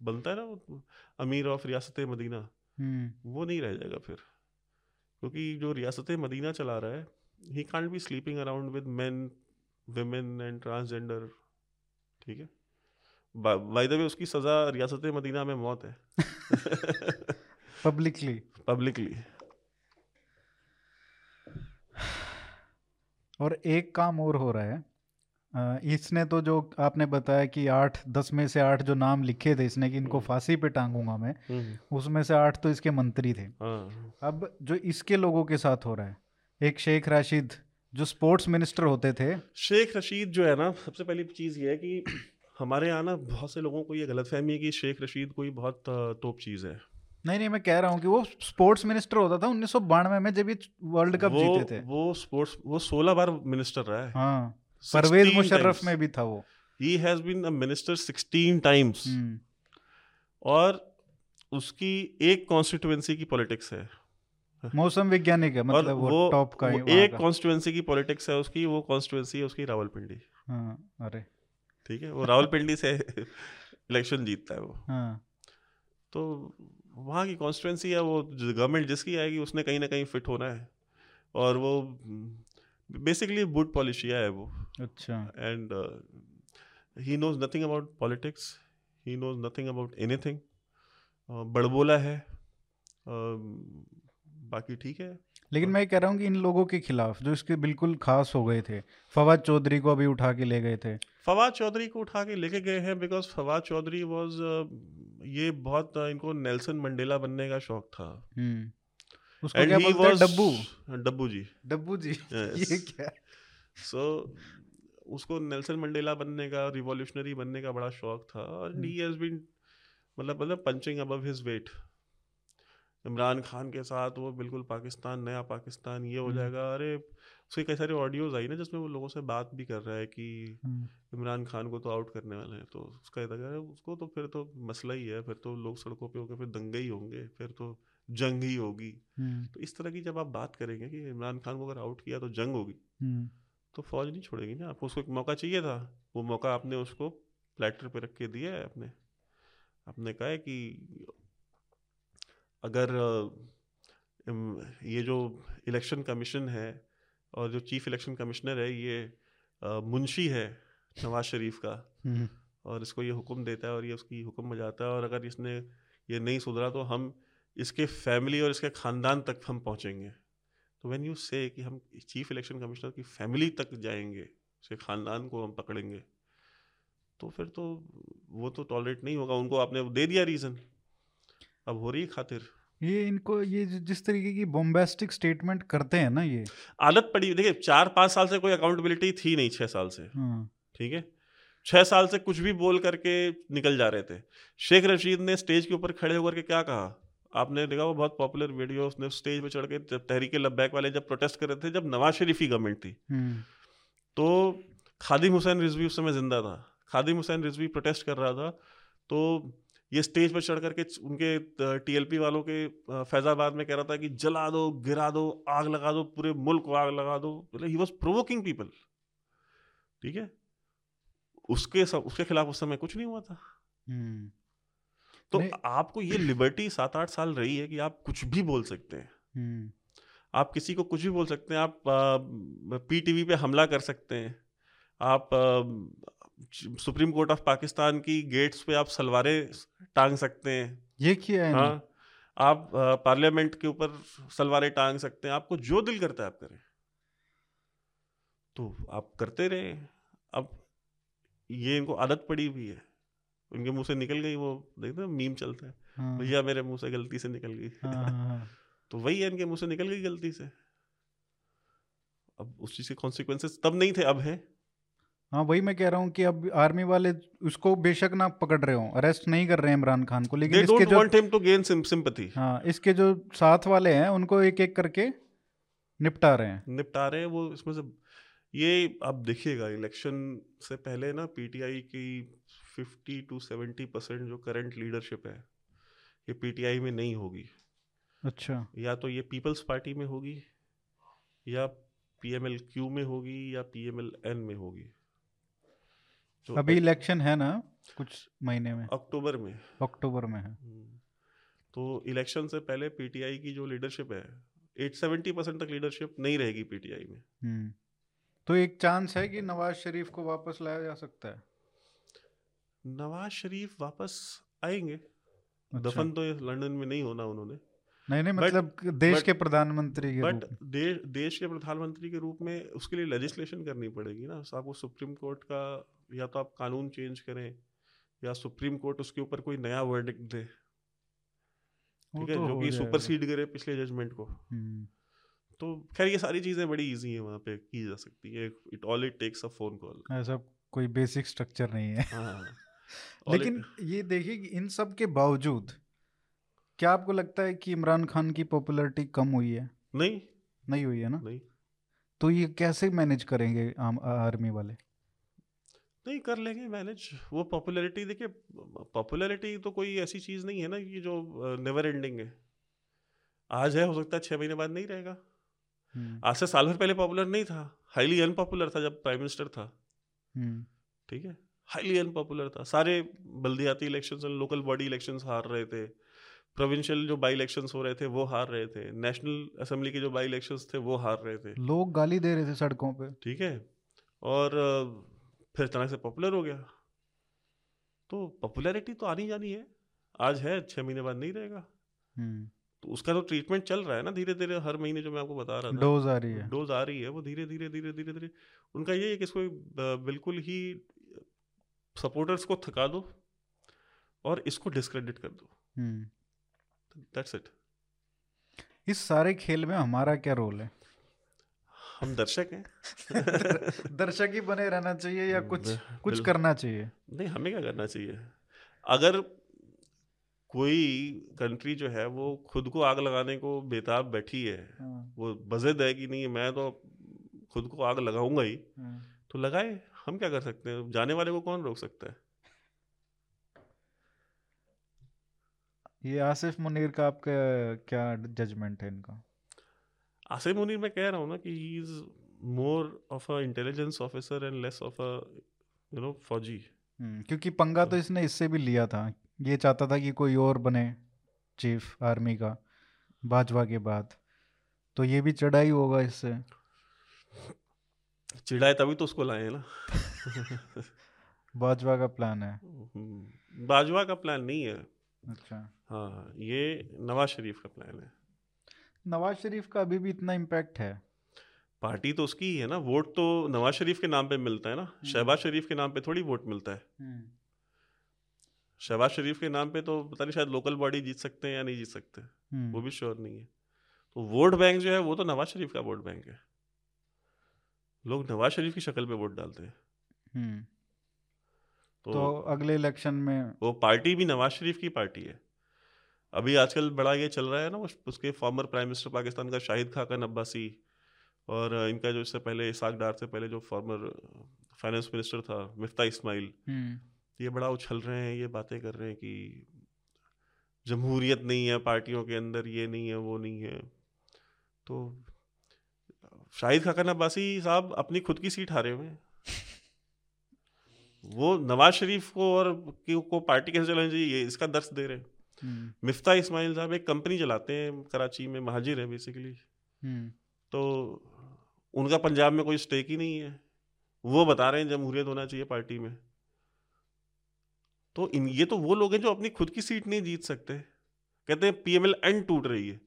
बनता है ना अमीर ऑफ़ रियासत मदीना हम्म। वो नहीं रह जाएगा फिर। क्योंकि जो रियासत मदीना चला रहा है he can't be sleeping around with men women and transgender ठीक है? बाय द वे उसकी सज़ा रियासत मदीना में मौत है। पब्लिकली पब्लिकली और एक काम और हो रहा है अ, इसने तो जो आपने बताया कि आठ दस में से आठ जो नाम लिखे थे इसने कि इनको हम्म। फांसी पे टांगूँगा मैं हम्म, उसमें से आठ तो इसके मंत्री थे। हाँ। अब जो इसके लोगों के साथ हो रहा है एक शेख राशिद जो स्पोर्ट्स मिनिस्टर होते थे। शेख रशीद जो है ना सबसे पहली चीज़ ये है कि हमारे यहाँ ना बहुत से लोगों को ये गलतफहमी है कि शेख रशीद कोई बहुत अ, तोप चीज़ है। नहीं नहीं मैं कह रहा हूँ कि वो स्पोर्ट्स मिनिस्टर होता था उन्नीस सौ बानवे में जब ये वर्ल्ड कप वो जीते थे। वो स्पोर्ट्स वो सोलह बार मिनिस्टर रहा है। हाँ। परवेज 16 मुशर्रफ में भी था वो। He has been a minister 16 times और उसकी एक कॉन्स्टिट्यूएंसी की पॉलिटिक्स है। मौसम वैज्ञानिक है मतलब वो टॉप का ही वो एक। कॉन्स्टिट्यूएंसी की पॉलिटिक्स है उसकी वो कॉन्स्टिट्यूएंसी है उसकी रावलपिंडी। हाँ अरे। ठीक है वो रावलपिंडी से इलेक्शन जीतता है वो। हाँ। तो वहाँ की कॉन्स्टिट्यूएंसी है वो गवर्नमेंट जिसकी आएगी उसने कहीं ना कहीं फिट होना है। और वो बेसिकली बुड पॉलिशिया है वो। अच्छा। And he knows nothing about politics politics. He knows nothing about anything. बड़बोला है। बाकी ठीक है। लेकिन मैं कह रहा हूँ कि इन लोगों के खिलाफ जो इसके बिल्कुल खास हो गए थे फवाद चौधरी को अभी उठा के ले गए थे। फवाद चौधरी को उठा के लेके गए हैं बिकॉज़ फवाद चौधरी वॉज़ ये बहुत इनको नेल्सन मंडेला बनने का शौक था। हम्म। उसको क्या बोलते हैं? डब्बू। डब्बू जी। डब्बू जी? Yes. ये क्या? सो so, उसको नेल्सन मंडेला बनने का रिवॉल्यूशनरी बनने का बड़ा शौक था और ही हैज़ बीन मतलब मतलब punching above his weight Imran Khan के साथ वो बिल्कुल पाकिस्तान नया पाकिस्तान ये हो हम्म। जाएगा। अरे उसके कई सारे ऑडियोज आई ना जिसमें वो लोगों से बात भी कर रहा है कि हम्म। इमरान खान को तो आउट करने वाले हैं। तो उसका है उसको तो फिर तो मसला ही है फिर तो लोग सड़कों पे होंगे फिर दंगे ही होंगे फिर तो जंग ही होगी। हम्म। तो इस तरह की जब आप बात करेंगे कि इमरान खान को अगर आउट किया तो जंग होगी। तो फौज नहीं छोड़ेगी ना आपको उसको एक मौका चाहिए था। वो मौका आपने उसको प्लेटर पे रख के दिया है आपने आपने कहा है कि अगर ये जो इलेक्शन कमीशन है और जो चीफ इलेक्शन कमिश्नर है ये मुंशी है नवाज़ शरीफ का हम्म। और इसको ये हुक्म देता है और ये उसकी हुक्म बजाता है और अगर इसने ये नहीं सुधरा तो हम इसके फैमिली और इसके ख़ानदान तक हम पहुँचेंगे। तो व्हेन यू से कि हम चीफ इलेक्शन कमिश्नर की फैमिली तक जाएँगे उसके ख़ानदान को हम पकड़ेंगे तो फिर तो वो तो टॉलरेट नहीं होगा उनको आपने दे दिया रीज़न अब हो रही खातिर। ये इनको ये जिस तरीके की बोम्बेस्टिक स्टेटमेंट करते हैं ना ये। आदत पड़ी देखिए चार पाँच साल से कोई अकाउंटेबिलिटी थी नहीं छह साल से। हाँ। ठीक है? छह साल से कुछ भी बोल करके निकल जा रहे थे। शेख रशीद ने स्टेज के ऊपर खड़े होकर के क्या कहा? आपने देखा वो बहुत पॉपुलर वीडियो उसने स्टेज पे चढ़ के जब तहरीक लब्बैक वाले जब प्रोटेस्ट कर रहे थे जब नवाज़ शरीफ की गवर्नमेंट थी। हम्म। तो खादिम हुसैन रिजवी उस समय ज़िंदा था। खादिम हुसैन रिजवी प्रोटेस्ट कर रहा था। तो ये स्टेज पर चढ़ करके उनके टीएलपी वालों के फैजाबाद में कह रहा था कि जला दो गिरा दो आग लगा दो पूरे मुल्क को आग लगा दो। मतलब ही वॉज़ प्रोवोकिंग पीपल ठीक है? उसके सब उसके खिलाफ उस समय कुछ नहीं हुआ था। हम्म। तो आपको ये लिबर्टी सात आठ साल रही है कि आप कुछ भी बोल सकते हैं। हम्म। आप किसी को कुछ भी बोल सकते हैं आप पी टीवी पे हमला कर सकते हैं। आप सुप्रीम कोर्ट ऑफ़ पाकिस्तान की गेट्स पे आप सलवारें टांग सकते हैं। ये किया है हाँ। आप पार्लियामेंट के ऊपर सलवारें टांग सकते हैं। आपको जो दिल करता है आप करें। तो आप करते रहे। अब ये इनको आदत पड़ी हुई है। उनके मुँह से निकल गई वो देखते मीम चलता है हाँ। भैया मेरे मुँह से गलती से निकल गई हाँ, हाँ। तो वही है इनके मुँह से निकल गई गलती से अब उस चीज़ के कॉन्सिक्वेंसेस तब नहीं थे अब है हाँ वही मैं कह रहा हूँ कि अब आर्मी वाले उसको बेशक ना पकड़ रहे हो अरेस्ट नहीं कर रहे हैं इमरान खान को लेकिन इसके जो to gain sympathy. हाँ इसके जो साथ वाले हैं उनको एक एक करके निपटा रहे हैं निपटा रहे हैं वो इसमें से ये अब देखिएगा इलेक्शन से पहले ना पीटीआई की फिफ्टी टू सेवेंटी परसेंट जो करंट लीडरशिप है ये पीटीआई में नहीं होगी। अच्छा। या तो ये पीपल्स पार्टी में होगी या पीएमएल क्यू में होगी या पीएमएल एन में होगी। तो अभी इलेक्शन है ना कुछ महीने में। अक्टूबर में। अक्टूबर में है। हम्म। तो इलेक्शन से पहले पीटीआई की जो लीडरशिप है एट सेवेंटी परसेंट तक लीडरशिप नहीं रहेगी पीटीआई में। हम्म। तो एक चांस है कि नवाज़ शरीफ को वापस लाया जा सकता है? नवाज़ शरीफ वापस आएँगे। अच्छा। दफन तो लंदन में नहीं होना उन्होंने। नहीं नहीं मतलब but, देश but, के प्रधानमंत्री के बट दे, देश के प्रधानमंत्री के रूप में उसके लिए लेजिस्लेशन करनी पड़ेगी ना। आपको सुप्रीम कोर्ट का या तो आप कानून चेंज करें या सुप्रीम कोर्ट उसके ऊपर कोई नया वर्डिक्ट दे। ठीक है? तो जो कि सुपरसीड करे पिछले जजमेंट को। हम्म। तो खैर ये सारी चीज़ें बड़ी इजी है वहाँ पे की जा सकती है। It all it takes a phone call ऐसा कोई बेसिक स्ट्रक्चर नहीं है। हाँ लेकिन ये देखिए कि इन सब के बावजूद क्या आपको लगता है कि इमरान खान की पॉपुलैरिटी कम हुई है? नहीं। नहीं हुई है ना? नहीं। तो ये कैसे मैनेज करेंगे आम आर्मी वाले? नहीं कर लेंगे मैनेज वो पॉपुलैरिटी देखिए पॉपुलैरिटी तो कोई ऐसी चीज़ नहीं है ना कि जो नेवर एंडिंग है। आज है हो सकता है छः महीने बाद नहीं रहेगा। आज से साल भर पहले पॉपुलर नहीं था। हाईली अनपॉपुलर था जब प्राइम मिनिस्टर था। हम्म। ठीक है? हाईली अनपॉपुलर था। सारे बल्दियाती इलेक्शन लोकल बॉडी इलेक्शन हार रहे थे। प्रोविंशियल जो बाई इलेक्शन हो रहे थे वो हार रहे थे। नेशनल असेंबली के जो बाई इलेक्शन थे वो हार रहे थे। लोग गाली दे रहे थे सड़कों पे। ठीक है? और फिर अचानक से पॉपुलर हो गया। तो पॉपुलैरिटी तो आनी जानी है। आज है छः महीने बाद नहीं रहेगा। हम्म। तो उसका तो ट्रीटमेंट चल रहा है ना धीरे धीरे हर महीने जो मैं आपको बता रहा था डोज आ रही है। डोज आ रही है वो धीरे धीरे धीरे धीरे धीरे उनका ये है कि इसको बिल्कुल ही सपोर्टर्स को थका दो और इसको डिस्क्रेडिट कर दो। हम्म। दैट्स इट इस सारे खेल में हमारा क्या रोल है? हम दर्शक हैं। दर्शक ही बने रहना चाहिए या कुछ कुछ करना चाहिए? नहीं हमें क्या करना चाहिए? अगर कोई कंट्री जो है वो खुद को आग लगाने को बेताब बैठी है। हाँ, वो बजद है कि नहीं मैं तो खुद को आग लगाऊँगा ही। हाँ। तो लगाए हम क्या कर सकते हैं? जाने वाले को कौन रोक सकता है? ये आसिफ मुनीर का आपका क्या जजमेंट है इनका? आसिफ मुनीर मैं कह रहा हूँ ना कि he is more of a intelligence officer and less of a you know फौजी। हम्म, क्योंकि पंगा तो इसने इससे भी लिया था। ये चाहता था कि कोई और बने चीफ आर्मी का बाजवा के बाद। तो ये भी चढ़ाई होगा इससे। चिढ़ाए तभी तो उसको लाए ना। बाजवा का प्लान है। हम्म, बाजवा का प्लान नहीं है। अच्छा। हाँ ये नवाज़ शरीफ का प्लान है। नवाज़ शरीफ का अभी भी इतना इम्पैक्ट है। पार्टी तो उसकी ही है ना वोट तो नवाज़ शरीफ के नाम पे मिलता है ना। शहबाज शरीफ के नाम पे थोड़ी वोट मिलता है। शहबाज शरीफ के नाम पे तो पता नहीं शायद लोकल बॉडी जीत सकते हैं या नहीं जीत सकते। हम्म, वो भी श्योर नहीं है। तो वोट बैंक जो है वो तो नवाज़ शरीफ का वोट बैंक है। लोग नवाज़ शरीफ की शक्ल पे वोट डालते हैं। हम्म, तो, तो अगले इलेक्शन में वो पार्टी भी नवाज़ शरीफ की पार्टी है। अभी आजकल बड़ा ये चल रहा है ना उसके फॉर्मर प्राइम मिनिस्टर पाकिस्तान का शाहिद खाकन अब्बासी और इनका जो इससे पहले इसाक डार से पहले जो फॉर्मर फाइनेंस मिनिस्टर था मिफ्ता इस्माइल। हम्म, ये बड़ा उछल रहे हैं ये बातें कर रहे हैं कि जमहूरियत नहीं है पार्टियों के अंदर ये नहीं है वो नहीं है। तो शाहिद खाकन अब्बासी साहब अपनी खुद की सीट हारे हुए हैं। वो नवाज़ शरीफ को और को पार्टी कैसे चलानी चाहिए ये इसका दर्श दे रहे हैं। हम्म, मिफ्ता इस्माइल साहब एक कंपनी चलाते हैं कराची में महाजिर है बेसिकली हम्म, तो उनका पंजाब में कोई स्टेक ही नहीं है। वो बता रहे हैं जमहूरियत होना चाहिए पार्टी में। तो इन ये तो वो लोग हैं जो अपनी खुद की सीट नहीं जीत सकते। कहते हैं पीएमएल एन टूट रही है।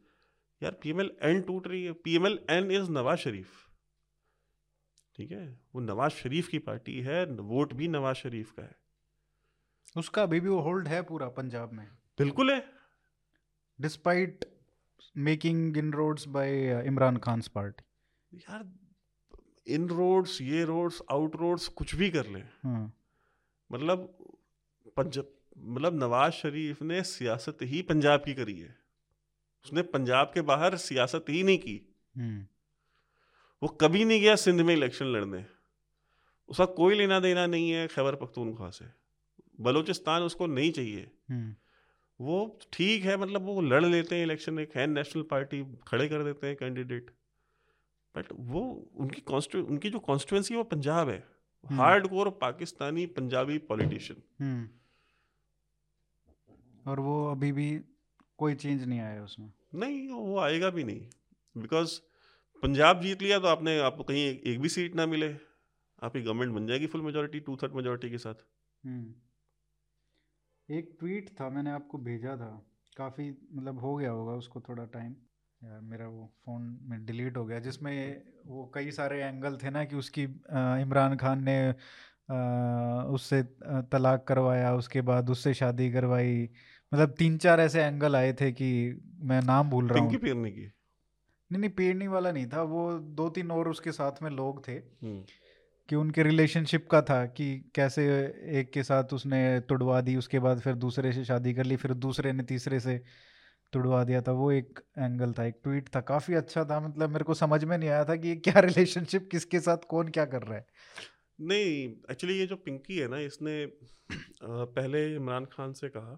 यार पीएमएल एन टूट रही है। PML N is Nawaz Sharif ठीक है? वो नवाज़ शरीफ की पार्टी है। वोट भी नवाज़ शरीफ का है। उसका अभी भी वो होल्ड है पूरा पंजाब में। बिल्कुल है। Despite making inroads by Imran Khan party यार इन रोड्स ये रोड्स आउट रोड्स कुछ भी कर ले। हाँ। मतलब पंजाब मतलब नवाज़ शरीफ ने सियासत ही पंजाब की करी है। उसने पंजाब के बाहर सियासत ही नहीं की। हम्म, वो कभी नहीं गया सिंध में इलेक्शन लड़ने। उसका कोई लेना देना नहीं है खैबर पख्तूनख्वा से। बलूचिस्तान उसको नहीं चाहिए। हम्म, वो ठीक है मतलब वो लड़ लेते हैं इलेक्शन एक है नेशनल पार्टी खड़े कर देते हैं कैंडिडेट। बट वो उनकी कॉन्स्टिट्यू उनकी जो कॉन्स्टिट्यूंसी है वो पंजाब है। हम्म। Hard core Pakistani Punjabi politician. और वो अभी भी कोई चेंज नहीं आया उसमें। नहीं वो आएगा भी नहीं। बिकॉज़ पंजाब जीत लिया तो आपने आपको कहीं एक, एक भी सीट ना मिले। आपकी गवर्नमेंट बन जाएगी full majority two third majority के साथ। हम्म। एक ट्वीट था मैंने आपको भेजा था। काफ़ी मतलब हो गया होगा उसको थोड़ा टाइम यार मेरा वो फ़ोन में डिलीट हो गया जिसमें वो कई सारे एंगल थे ना कि उसकी इमरान खान ने अ, उससे अ, तलाक करवाया उसके बाद उससे शादी करवाई। मतलब तीन चार ऐसे एंगल आए थे कि मैं नाम भूल रहा हूँ। की? नहीं नहीं पेड़नी वाला नहीं था। वो दो तीन और उसके साथ में लोग थे कि उनके रिलेशनशिप का था कि कैसे एक के साथ उसने तुड़वा दी उसके बाद फिर दूसरे से शादी कर ली फिर दूसरे ने तीसरे से तुड़वा दिया था। वो एक एंगल था एक ट्वीट था। काफ़ी अच्छा था। मतलब मेरे को समझ में नहीं आया था कि ये क्या रिलेशनशिप किसके साथ कौन क्या कर रहा है। नहीं एक्चुअली ये जो पिंकी है ना इसने पहले इमरान खान से कहा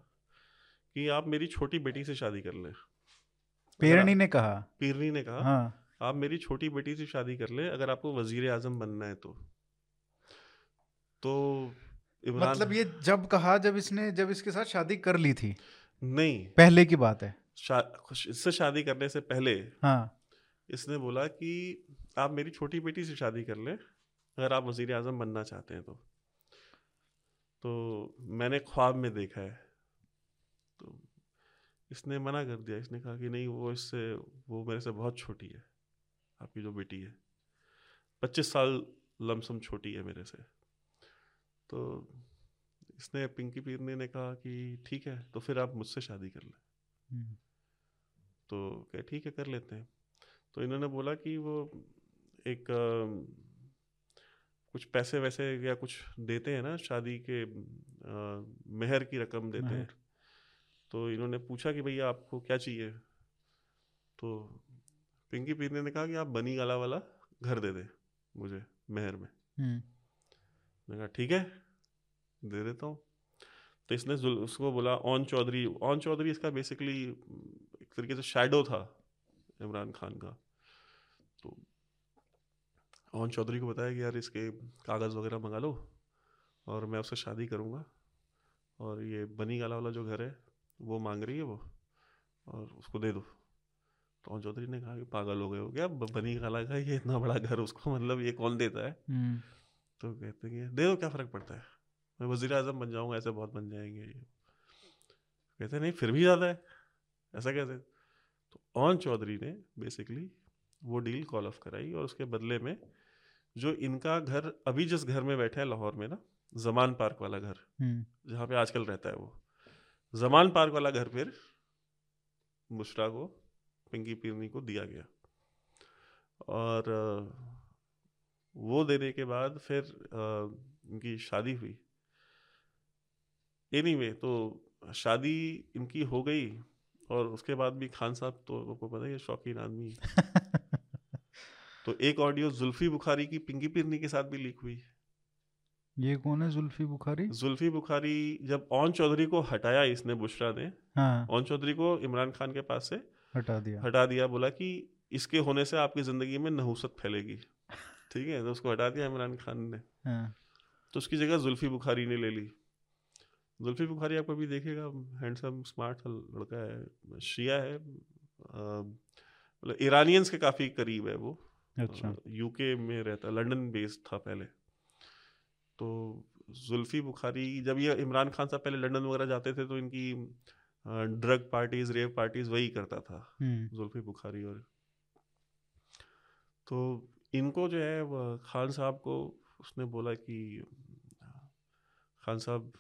कि आप मेरी छोटी बेटी से शादी कर लें। पेरनी ने कहा? पीरनी ने कहा हाँ। आप मेरी छोटी बेटी से शादी कर ले अगर आपको वज़ीर आज़म बनना है तो। तो इमरान मतलब ये जब कहा जब इसने जब इसके साथ शादी कर ली थी? नहीं। पहले की बात है। शा, इससे शादी करने से पहले हाँ। इसने बोला कि आप मेरी छोटी बेटी से शादी कर लें अगर आप वज़ीर आज़म बनना चाहते हैं तो। तो मैंने ख्वाब में देखा है। तो इसने मना कर दिया। इसने कहा कि नहीं वो इससे वो मेरे से बहुत छोटी है। आपकी जो बेटी है। पच्चीस साल लमसम छोटी है मेरे से। तो इसने पिंकी पीरने ने कहा कि ठीक है तो फिर आप मुझसे शादी कर लें। हम्म, तो कहे ठीक है कर लेते हैं। तो इन्होंने बोला कि वो एक कुछ पैसे वैसे या कुछ देते हैं ना शादी के अ, मेहर की रकम देते हैं। तो इन्होंने पूछा कि भैया आपको क्या चाहिए? तो पिंकी पीने ने कहा कि आप बनी गाला वाला घर दे दे मुझे मेहर में। हम्म, मैंने कहा ठीक है दे देता हूँ। तो इसने उसको बोला ओन चौधरी ओन चौधरी इसका बेसिकली एक तरीके से शेडो था इमरान खान का। ओन चौधरी को बताया कि यार इसके कागज़ वगैरह मंगा लो और मैं उससे शादी करूँगा। और ये बनी गाला वाला जो घर है वो मांग रही है वो और उसको दे दो। तो ओन चौधरी ने कहा कि पागल हो गए हो क्या? बनी गाला का ये इतना बड़ा घर उसको मतलब ये कौन देता है? हम्म, तो कहते हैं कि दे दो क्या फ़र्क पड़ता है? मैं वज़ीर अजम बन जाऊँगा ऐसे बहुत बन जाएँगे ये। कहते नहीं फिर भी ज़्यादा है। ऐसा कहते तो ओन चौधरी ने बेसिकली वो डील कॉल ऑफ़ कराई और उसके बदले में जो इनका घर अभी जिस घर में बैठे हैं लाहौर में ना जमान पार्क वाला घर हम्म, जहाँ पे आजकल रहता है वो जमान पार्क वाला घर फिर बुशरा को पिंकी पीरनी को दिया गया। और वो देने के बाद फिर इनकी शादी हुई। एनीवे तो शादी इनकी हो गई और उसके बाद भी खान साहब तो आपको पता है शौकीन आदमी। तो एक ऑडियो जुल्फी बुखारी की पिंकी पीरनी के साथ भी लीक हुई। ये कौन है जुल्फी बुखारी? जुल्फी बुखारी जब ओन चौधरी को हटाया इसने बुशरा ने हाँ। ओन चौधरी को इमरान खान के पास से हटा दिया। हटा दिया बोला कि इसके होने से आपकी ज़िंदगी में नहुसत फैलेगी। ठीक है तो उसको हटा दिया इमरान खान ने। हाँ। तो उसकी जगह जुल्फी बुखारी ने ले ली। जुल्फी बुखारी आप कभी देखेगा हैंडसम स्मार्ट लड़का है शिया है मतलब ईरानियंस के काफ़ी करीब है वो। अच्छा। यूके में रहता लंदन बेस्ड था पहले। तो जुल्फी बुखारी जब ये इमरान खान साहब पहले लंदन वगैरह जाते थे तो इनकी ड्रग पार्टीज़ रेव पार्टीज़ वही करता था हम्म, जुल्फी बुखारी और। तो इनको जो है खान साहब को उसने बोला कि खान साहब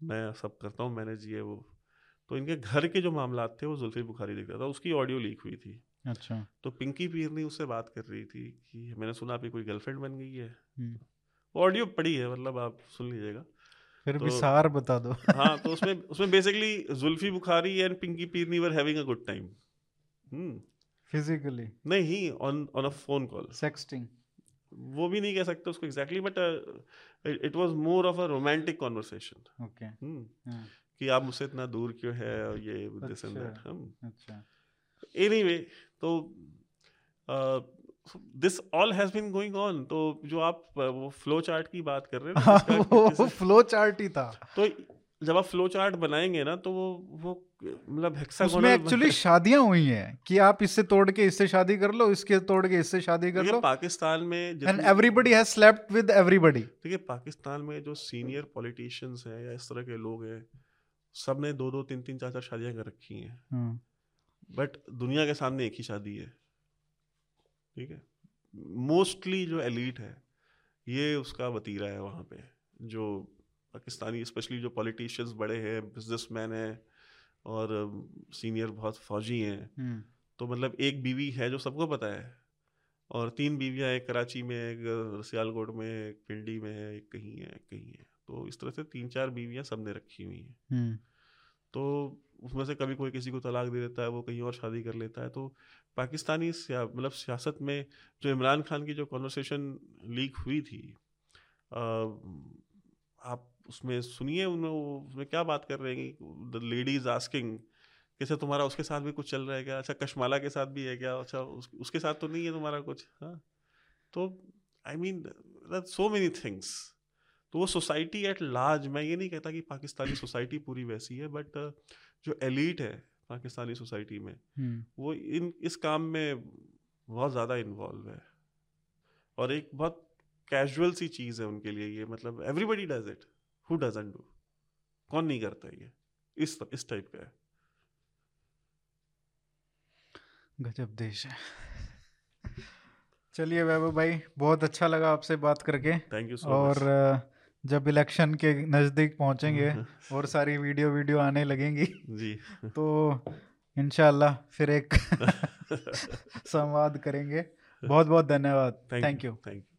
मैं सब करता हूँ मैनेज ये वो। तो इनके घर के जो मामला थे वो जुल्फी बुखारी देख रहा था। उसकी ऑडियो लीक हुई थी। अच्छा। तो पिंकी पीरनी उससे बात कर रही थी कि मैंने सुना आपकी कोई गर्लफ्रेंड बन गई है। हम्म, वो ऑडियो पड़ी है मतलब आप सुन लीजिएगा। फिर भी तो- सार बता दो। हाँ तो उसमें उसमें basically Zulfi Bukhari and Pinky Peerni were having a good time hmm. Physically नहीं on on a phone call sexting वो भी नहीं कह सकते उसको exactly but it was more of a romantic conversation okay कि आप मुझसे इतना दूर क्यों है और ये दिस एंड दैट अच्छा। हम अच्छा। एनीवे तो this all has been going on तो जो आप uh, वो फ्लो चार्ट की बात कर रहे हैं ना हाँ, वो फ्लो चार्ट ही था। तो जब आप फ्लो चार्ट बनाएँगे ना तो वो वो मतलब उसमें एक्चुअली शादियाँ हुई हैं कि आप इससे तोड़ के इससे शादी कर लो इसके तोड़ के इससे शादी कर लो। पाकिस्तान में and everybody has slept with everybody देखिए पाकिस्तान में जो सीनियर पॉलिटिशियंस हैं या इस तरह के लोग हैं सबने दो दो तीन तीन चार चार शादियाँ कर रखी हैं। हाँ, बट दुनिया के सामने एक ही शादी है। ठीक है? मोस्टली जो एलीट है ये उसका वतीरा है वहाँ पे जो पाकिस्तानी स्पेशली जो पॉलिटिशियंस बड़े हैं बिजनेसमैन हैं और सीनियर बहुत फौजी हैं। हम्म, तो मतलब एक बीवी है जो सबको पता है और तीन बीवियाँ एक कराची में एक सियालकोट में एक पिंडी में है एक कहीं है एक कहीं है। तो इस तरह से तीन चार बीवियाँ सबने रखी हुई हैं। हम्म, तो उसमें से कभी कोई किसी को तलाक दे देता है वो कहीं और शादी कर लेता है। तो पाकिस्तानी मतलब सियासत में जो इमरान खान की जो कॉन्वर्सेशन लीक हुई थी आप उसमें सुनिए उनमें उसमें क्या बात कर रहे हैं द लेडीज़ आस्किंग कैसे तुम्हारा उसके साथ भी कुछ चल रहा है क्या? अच्छा कशमाला के साथ भी है क्या? अच्छा उस, उसके साथ तो नहीं है तुम्हारा कुछ हाँ? तो I mean so many things तो वो सोसाइटी एट लार्ज मैं ये नहीं कहता कि पाकिस्तानी सोसाइटी पूरी वैसी है बट जो एलीट है पाकिस्तानी सोसाइटी में हम्म, वो इन इस काम में बहुत ज़्यादा इन्वॉल्व है। और एक बहुत कैजुअल सी चीज़ है उनके लिए ये मतलब everybody does it who doesn't do कौन नहीं करता ये? इस इस टाइप का है। गजब देश है। चलिए वैभव भाई बहुत अच्छा लगा आपसे बात करके। थैंक यू सो और अ, जब इलेक्शन के नज़दीक पहुँचेंगे और सारी वीडियो वीडियो आने लगेंगी। जी। तो इनशाला फिर एक संवाद करेंगे। बहुत बहुत धन्यवाद थैंक यू थैंक यू